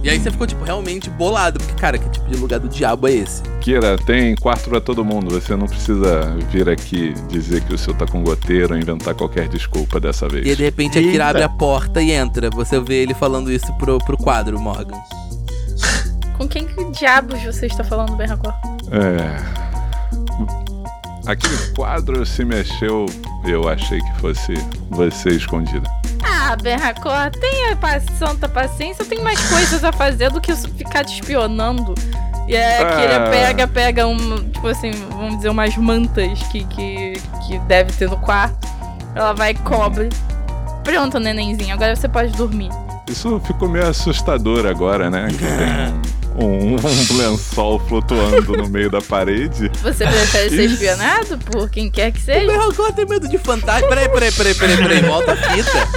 E aí você ficou, tipo, realmente bolado. Porque, cara, que tipo de lugar do diabo é esse?
Kira, tem quarto pra todo mundo. Você não precisa vir aqui dizer que o seu tá com goteiro ou inventar qualquer desculpa dessa vez.
E aí, de repente, a Kira
Eita.
abre a porta e entra. Você vê ele falando isso pro, pro quadro, Morgan.
Com quem que diabos você está falando, Berracó?
É. Aquele quadro se mexeu, eu achei que fosse você escondida.
Ah, Berracó, tenha santa paciência. Eu tenho mais coisas a fazer do que ficar te espionando. E é que ele
Ah.
pega, pega um, tipo assim, vamos dizer, umas mantas que, que, que deve ter no quarto. Ela vai e cobre. Pronto, nenenzinho, agora você pode dormir.
Isso ficou meio assustador agora, né? Que tem um, um, lençol flutuando no meio da parede.
Você prefere ser espionado por quem quer que
O
seja?
Berrocó tem medo de fantasma. Peraí, peraí, peraí, peraí, peraí. Volta a fita.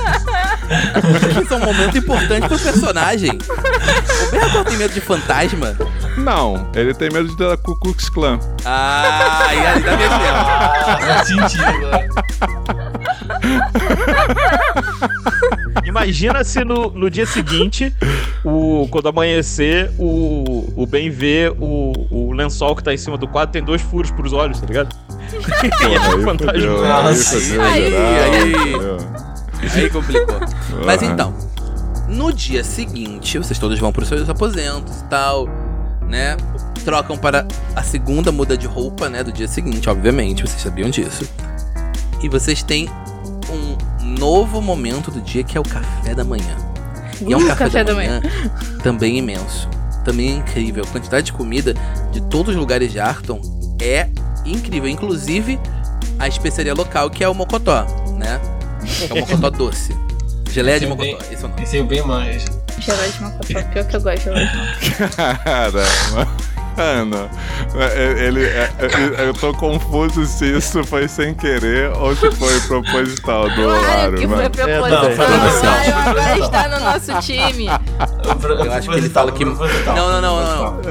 Isso é um momento importante pro personagem. O Berrocó tem medo de fantasma?
Não, ele tem medo de da Ku Klux Klan.
Ah, e aí tá mexendo.
Ah, faz sentido agora.
Imagina se no, no dia seguinte, o, quando amanhecer, o, o Ben vê o, o lençol que tá em cima do quadro tem dois furos pros olhos, tá ligado?
Aí
Nossa,
aí-
aí- complicou. Mas
Porra.
então, no dia seguinte, vocês todos vão pros seus aposentos e tal, né? Trocam para a segunda muda de roupa, né? Do dia seguinte, obviamente, vocês sabiam disso. E vocês têm novo momento do dia que é o café da manhã. E é um café,
café
da,
da
manhã, também imenso. Também é incrível. A quantidade de comida de todos os lugares de Arton é incrível. Inclusive a especiaria local, que é o Mocotó, né? É o Mocotó doce. Geleia de
Sim,
Mocotó,
bem-
esse é o nome.
Esse aí bem mais.
Gelé de Mocotó. Pior que eu gosto de gelé de Mocotó.
Caramba. Mano, é, ele, é- é- eu tô confuso se isso foi sem querer ou se foi proposital do
Claro
Aro,
que foi
mano.
proposital.
não, foi
proposital.
Agora está no nosso time.
Eu acho que ele fala que. Não, não, não, não.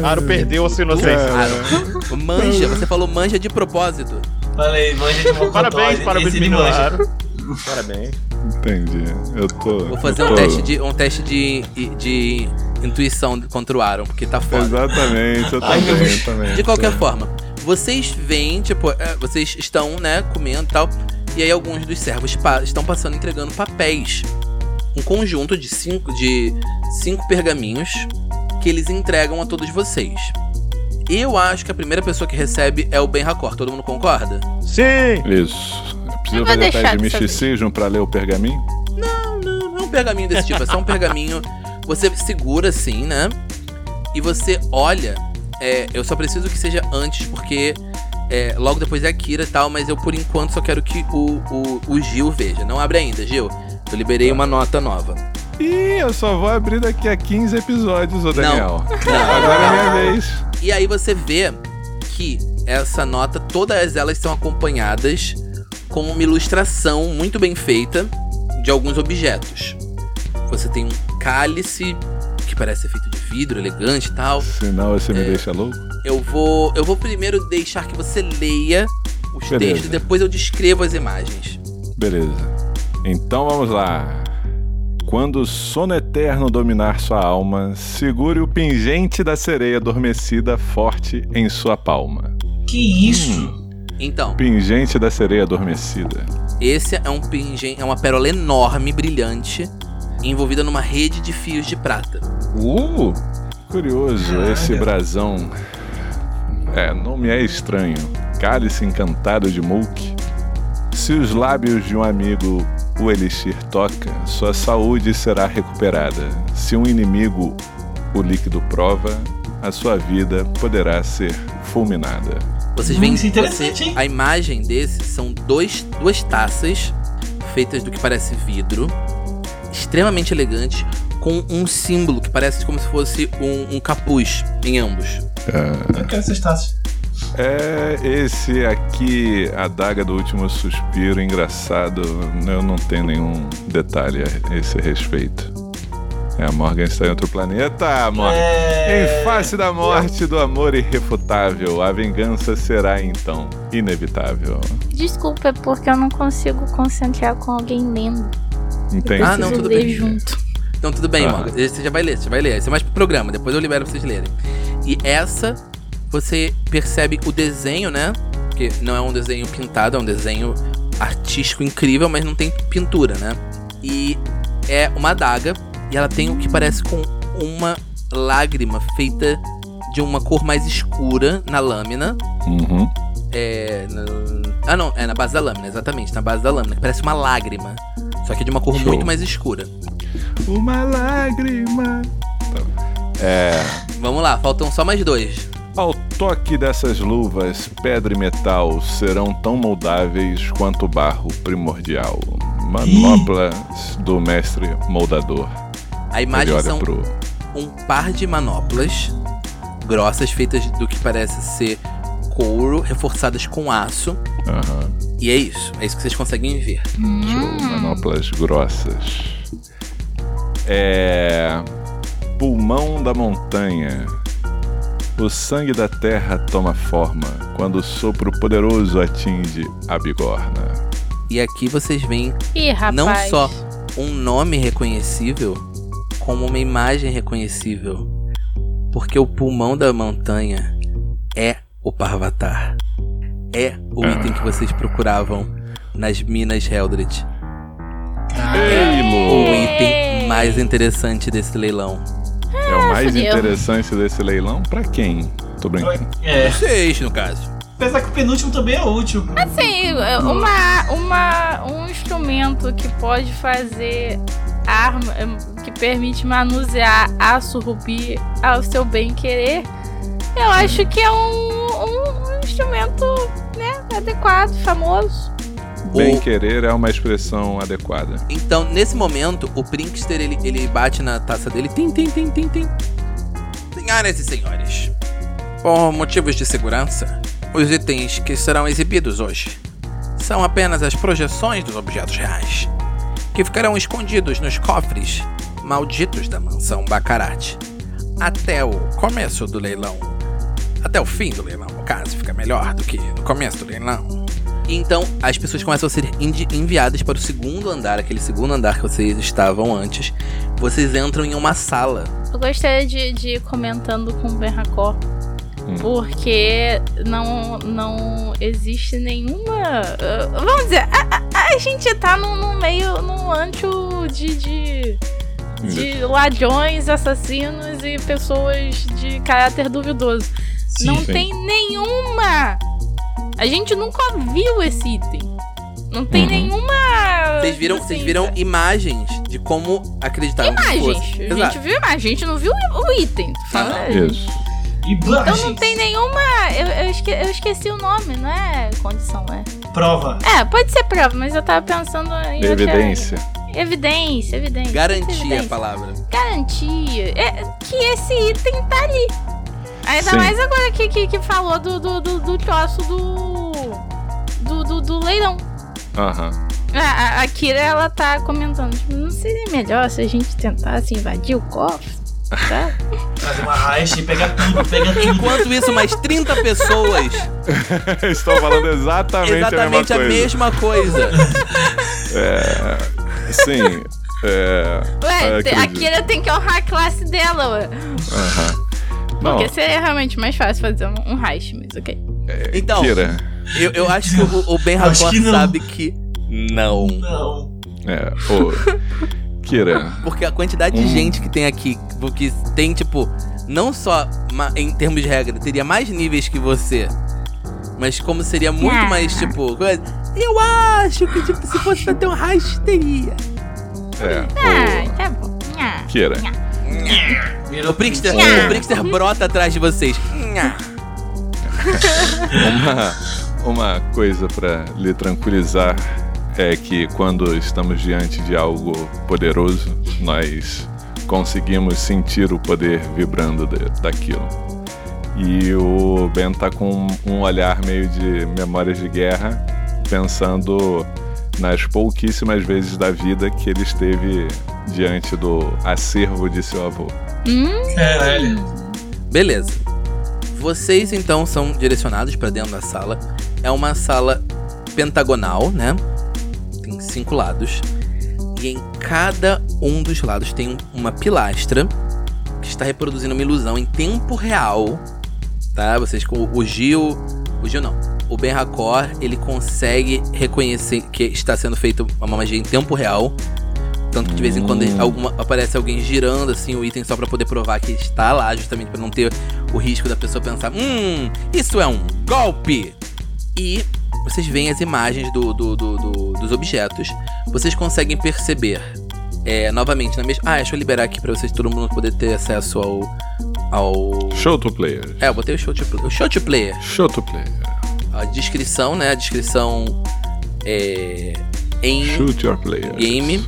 não.
Aro perdeu a sua inocência.
Aro. Manja, você falou manja de propósito.
Falei, manja de mocotó.
Parabéns, parabéns, menino
manja.
Aro. Parabéns.
Entendi. Eu tô.
Vou fazer um teste de um teste de, de intuição contra o Aaron, porque tá foda.
Exatamente, eu também,
Deus.
também.
De qualquer forma, vocês veem, tipo, é, vocês estão, né, comendo e tal, e aí alguns dos servos pa- estão passando entregando papéis. Um conjunto de cinco, de cinco pergaminhos que eles entregam a todos vocês. Eu acho que a primeira pessoa que recebe é o Ben Racor. Todo mundo concorda?
Sim!
Isso. Eu
Eu vou
fazer
deixar
teste de misticismo pra ler o pergaminho?
Não, não é um pergaminho desse tipo. É só um pergaminho. Você segura assim, né? E você olha. é, eu só preciso que seja antes, porque é, logo depois é a Kira e tal, mas eu por enquanto só quero que o, o, o Gil veja. Não abre ainda, Gil. Eu liberei uma nota nova.
Ih, eu só vou abrir daqui a 15 episódios, ô Daniel.
Não.
Agora é minha vez.
E aí você vê que essa nota, todas elas são acompanhadas com uma ilustração muito bem feita de alguns objetos. Você tem um cálice que parece ser feito de vidro, elegante e tal.
Senão você
É.
me deixa louco.
Eu vou, eu vou primeiro deixar que você leia os
Beleza.
textos, depois eu descrevo as imagens.
Beleza. Então vamos lá. Quando o sono eterno dominar sua alma, segure o pingente da sereia adormecida forte em sua palma.
Que isso?
Então,
Pingente da sereia adormecida.
esse é um pingente, é uma pérola enorme, brilhante, envolvida numa rede de fios de prata.
Uh!
Curioso,
Caralho.
esse brasão. É, não me é estranho. Cálice encantado de Mulk. Se os lábios de um amigo o elixir toca, sua saúde será recuperada. Se um inimigo o líquido prova, a sua vida poderá ser fulminada.
Vocês
Hum,
veem
isso é interessante,
você-
hein?
a imagem desse são dois, duas taças feitas do que parece vidro, extremamente elegantes, com um símbolo que parece como se fosse um, um capuz em ambos.
Eu quero essas taças.
É esse aqui, a daga do último suspiro, engraçado. Eu não tenho nenhum detalhe a esse respeito. É, a Morgan está em outro planeta, Morgan.
É...
Em face da morte do amor irrefutável, a vingança será então inevitável.
Desculpa, é porque eu não consigo concentrar com alguém lendo.
Entende?
Ah, não, tudo bem.
junto.
Então tudo bem,
Ah.
Morgan. Você já vai ler, você vai ler. Isso é mais pro programa, depois eu libero pra vocês lerem. E essa, você percebe o desenho, né? Porque não é um desenho pintado, é um desenho artístico incrível, mas não tem pintura, né? E é uma adaga, e ela tem o que parece com uma lágrima feita de uma cor mais escura na lâmina.
Uhum.
É. no- Ah, não, é na base da lâmina, exatamente, na base da lâmina, parece uma lágrima. Só que de uma cor
Show.
muito mais escura.
Uma lágrima. É.
Vamos lá, faltam só mais dois.
Ao toque dessas luvas, pedra e metal serão tão moldáveis quanto o barro primordial. Manoplas do mestre moldador.
A imagem são
pro.
um par de manoplas grossas, feitas do que parece ser couro, reforçadas com aço.
Aham.
E é isso, é isso que vocês conseguem ver.
Show.
Hum.
Manoplas grossas. É. Pulmão da montanha. O sangue da terra toma forma quando o sopro poderoso atinge a bigorna.
E aqui vocês veem
Ih, rapaz.
Não só um nome reconhecível como uma imagem reconhecível. Porque o pulmão da montanha é o Parvatar. É o item que vocês procuravam nas minas Heldred.
Ei,
O
Lu!
item mais interessante desse leilão.
É o mais
fudeu.
interessante desse leilão pra quem? Tô brincando.
É.
Vocês, no caso.
Apesar que o penúltimo também é útil.
Assim, é uma, uma, um instrumento que pode fazer arma, é, que permite manusear aço rubi ao seu bem querer, eu acho que é um, um instrumento né, adequado, famoso.
Bem querer é uma expressão adequada.
Então, nesse momento, o Prinkster, ele, ele bate na taça dele. Tim, tim, tim, tim, tim. Senhoras e senhores, por motivos de segurança, os itens que serão exibidos hoje são apenas as projeções dos objetos reais, que ficarão escondidos nos cofres malditos da mansão Baccarat, até o começo do leilão. Até o fim do leilão, no caso, fica melhor do que no começo do leilão. Então, as pessoas começam a ser enviadas para o segundo andar, aquele segundo andar que vocês estavam antes. Vocês entram em uma sala.
Eu gostaria de, de ir comentando com o Ben Racor,
Hum.
porque não, não existe nenhuma. uh, vamos dizer, a, a- a gente tá num, num meio, num antro de, de, de ladrões, assassinos e pessoas de caráter duvidoso.
Sim.
não
sim.
tem nenhuma. A gente nunca viu esse item. Não tem
Uhum.
nenhuma.
Vocês viram,
assim,
vocês viram imagens de como acreditaram que
Imagens.
fosse.
A
Exato.
gente viu imagem, a gente não viu o item. Tu fala,
Ah,
Isso.
Então não
imagens.
tem nenhuma. Eu, eu, esque- eu esqueci o nome, não é condição, é?
Prova.
É, pode ser prova, mas eu tava pensando em. outra-
Evidência.
Evidência, evidência.
Garantia a
evidência.
palavra.
Garantia. É que esse item tá ali. Ainda
Sim.
mais agora que, que, que falou do, do, do, do troço do. Do, do, do leilão.
Aham.
A, a, a Kira, ela tá comentando, tipo, não seria melhor se a gente tentasse invadir o cofre? Tá?
Fazer uma heist e pegar tudo, pega tudo.
Enquanto isso, mais 30 pessoas,
Estou falando exatamente,
exatamente
a
a
mesma coisa.
mesma coisa.
É, sim. É,
Ué, te- a. Kira tem que honrar a classe dela, ué.
Aham.
Porque seria realmente mais fácil fazer um, um heist, mas ok.
Então,
Kira.
eu, eu acho que o, o Ben
que não.
sabe que não.
Não.
É, ô. Kira.
Porque a quantidade de
Hum.
gente que tem aqui, que tem, tipo, não só em termos de regra, teria mais níveis que você, mas como seria muito
Ah.
mais, tipo, coisa, eu acho que, tipo, se fosse pra ter um heist, teria.
É,
Ah, tá bom. Ah.
O Prinkster,
Nha.
o brota atrás de vocês.
Uma, uma coisa pra lhe tranquilizar é que quando estamos diante de algo poderoso, nós conseguimos sentir o poder vibrando de- daquilo. E o Ben tá com um olhar meio de memórias de guerra, pensando nas pouquíssimas vezes da vida que ele esteve diante do acervo de seu avô.
Hum,
Caralho.
Beleza. Vocês então são direcionados pra dentro da sala. É uma sala pentagonal, né? Tem cinco lados. E em cada um dos lados tem um- uma pilastra que está reproduzindo uma ilusão em tempo real. Tá? Vocês com o Gil. O Gil não. O Ben Racor, ele consegue reconhecer que está sendo feita uma magia em tempo real. Tanto que de vez em quando
Hum.
alguma, aparece alguém girando assim o item só pra poder provar que está lá, justamente pra não ter o risco da pessoa pensar: hum, isso é um golpe! E vocês veem as imagens do, do- do- do- dos objetos. Vocês conseguem perceber, é, novamente, na mesma. Ah, deixa eu liberar aqui pra vocês, todo mundo poder ter acesso ao. ao...
Show to player.
É, eu botei o show to, o show to player.
Show to player.
A descrição, né? A descrição é, em
Shoot your player.
game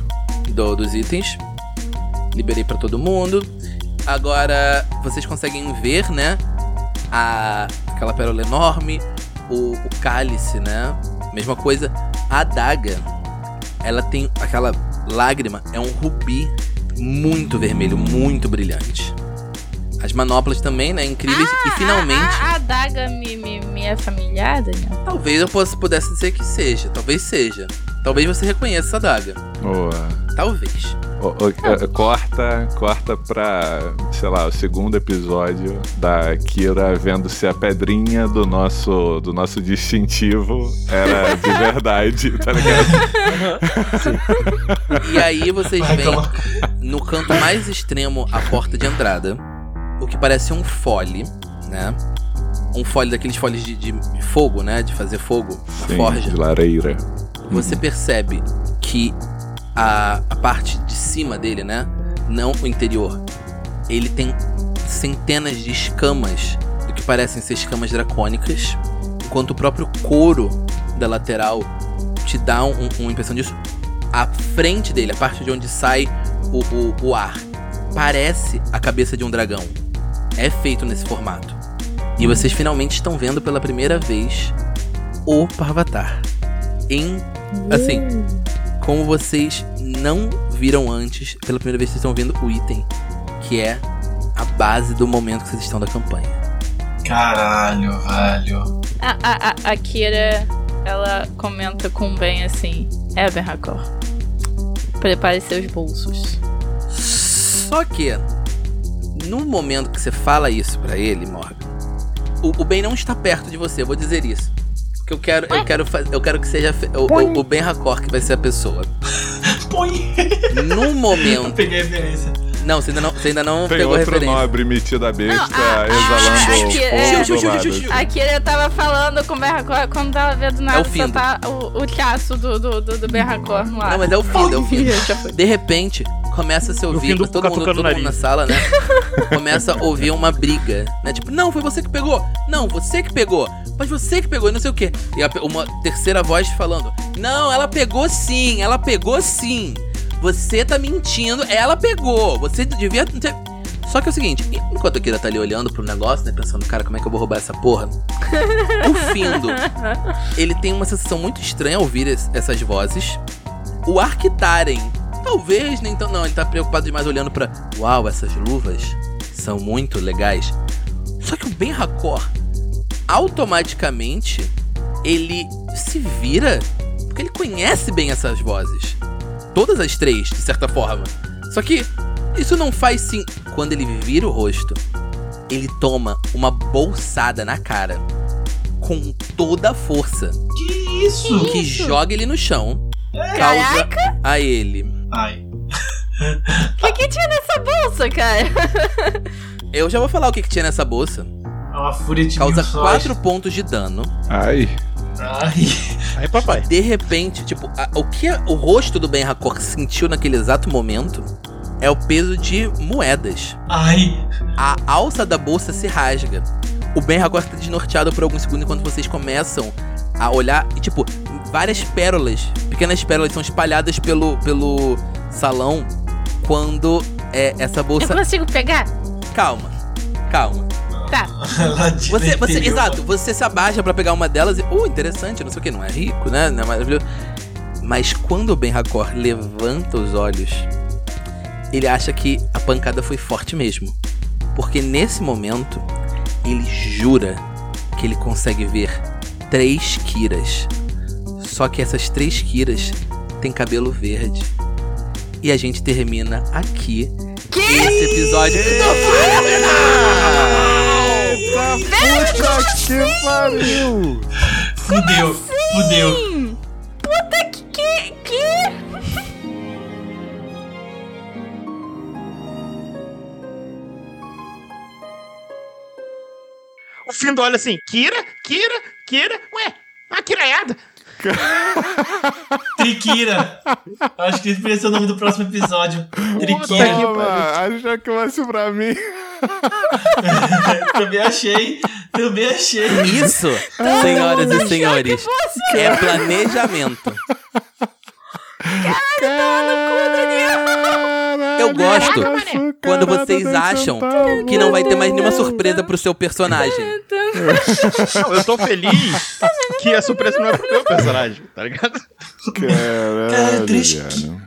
do- dos itens. Liberei pra todo mundo. Agora vocês conseguem ver, né? A, aquela pérola enorme, o, o cálice, né? Mesma coisa. A adaga, ela tem aquela lágrima, é um rubi muito vermelho, muito brilhante. As manoplas também, né? Incríveis. e finalmente,
A, a, a adaga me, me, me é familiar, Daniel?
talvez eu possa, pudesse dizer que seja. Talvez seja. Talvez você reconheça essa adaga.
Boa.
Talvez.
Eh, corta, corta pra, sei lá, o segundo episódio da Kira vendo se a pedrinha do nosso, do nosso distintivo era de verdade, tá ligado?
E aí vocês veem no canto mais extremo a porta de entrada, o que parece um fole, né? Um fole daqueles foles de, de fogo, né? De fazer fogo na
Sim,
forja.
de lareira.
Você percebe que a, a parte de cima dele, né? Não o interior. Ele tem centenas de escamas do que parecem ser escamas dracônicas, enquanto o próprio couro da lateral te dá um- um- uma impressão disso. A frente dele, a parte de onde sai o, o, o ar, parece a cabeça de um dragão. É feito nesse formato. E vocês finalmente estão vendo pela primeira vez o Parvatar. Em. Assim, como vocês não viram antes, pela primeira vez vocês estão vendo o item, que é a base do momento que vocês estão da campanha.
Caralho, velho.
A, a, a, a Kira, ela comenta com o Ben assim: É, Ben Hakor. Prepare seus bolsos.
Só que, no momento que você fala isso pra ele, Morgan, o, o Ben não está perto de você, eu vou dizer isso. Porque eu quero, eu quero, eu quero que seja o, o, o Ben Hakor que vai ser a pessoa.
Põe.
No
Eu
momento.
peguei a referência.
Não, você ainda não, você ainda não
Tem
pegou a
outro
referência.
nobre metido a besta
Não, a-
exalando
aqui- é-
do
Xiu, xiu,
lado.
xiu, xiu.
A Kira tava falando com o Ben Hakor quando ela vê do nada
É o
soltar o, o traço do, do, do, do Ben Hakor no ar.
Não, mas é o fim, é o fim. De repente, começa a se ouvir,
Findo
todo, mundo, todo mundo na sala, né? começa a ouvir uma briga, né? Tipo, não, foi você que pegou. Não, você que pegou. Mas você que pegou, e não sei o quê. E a uma terceira voz falando, não, ela pegou sim, ela pegou sim. Você tá mentindo, ela pegou. Você devia. Só que é o seguinte, enquanto a Kira tá ali olhando pro negócio, né? Pensando, cara, como é que eu vou roubar essa porra? o Findo, ele tem uma sensação muito estranha ao ouvir es- essas vozes. O Arctaren, talvez nem tão. Não, ele tá preocupado demais olhando pra. Uau, essas luvas são muito legais. Só que o Ben Hakor, automaticamente, ele se vira. Porque ele conhece bem essas vozes. Todas as três, de certa forma. Só que isso não faz sim. Quando ele vira o rosto, ele toma uma bolsada na cara. Com toda a força.
Que isso?
Que joga ele no chão. Causa a ele.
Ai.
O que, que tinha nessa bolsa, cara?
Eu já vou falar o que, que tinha nessa bolsa.
É uma fúria de
Causa
mil sóis.
4 pontos de dano.
Ai,
Ai.
Aí, papai.
De repente, tipo, a- o que a- o rosto do Ben Hakor sentiu naquele exato momento é o peso de moedas.
Ai.
A alça da bolsa se rasga. O Ben Hakor tá desnorteado por alguns segundos enquanto vocês começam a olhar e, tipo, várias pérolas, pequenas pérolas são espalhadas pelo, pelo salão quando é, essa
Eu
bolsa.
consigo pegar?
Calma, calma.
Tá.
Você, você, exato, você se abaixa pra pegar uma delas e, uh, interessante, não sei o que, não é rico, né? Não é maravilhoso. Mas quando o Ben Hakor levanta os olhos, ele acha que a pancada foi forte mesmo. Porque nesse momento, ele jura que ele consegue ver três Kiras. Só que essas três Kiras têm cabelo verde. E a gente termina aqui esse episódio.
Puta que pariu!
Fudeu. Fudeu.
Puta que. que. que...
O Findo olha assim, Kira, Kira, Kira, ué, a Kiraiada.
Triquira. Acho que esse vai ser o nome do próximo episódio. Triquira.
Toma, achou que vai ser pra mim.
Também achei. Também achei.
Isso, senhoras e senhores, é planejamento. Eu gosto quando vocês acham que não vai ter mais nenhuma surpresa pro seu personagem.
Não, eu tô feliz que a surpresa não é pro meu personagem, tá ligado?
Cara,
Caralho,
triste.
velho.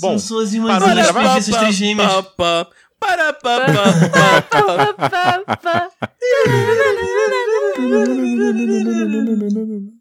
Bom,
São suas
gravar?
preguiças trigêmeas.
Pá, pá, para.
Pá, pá, pá.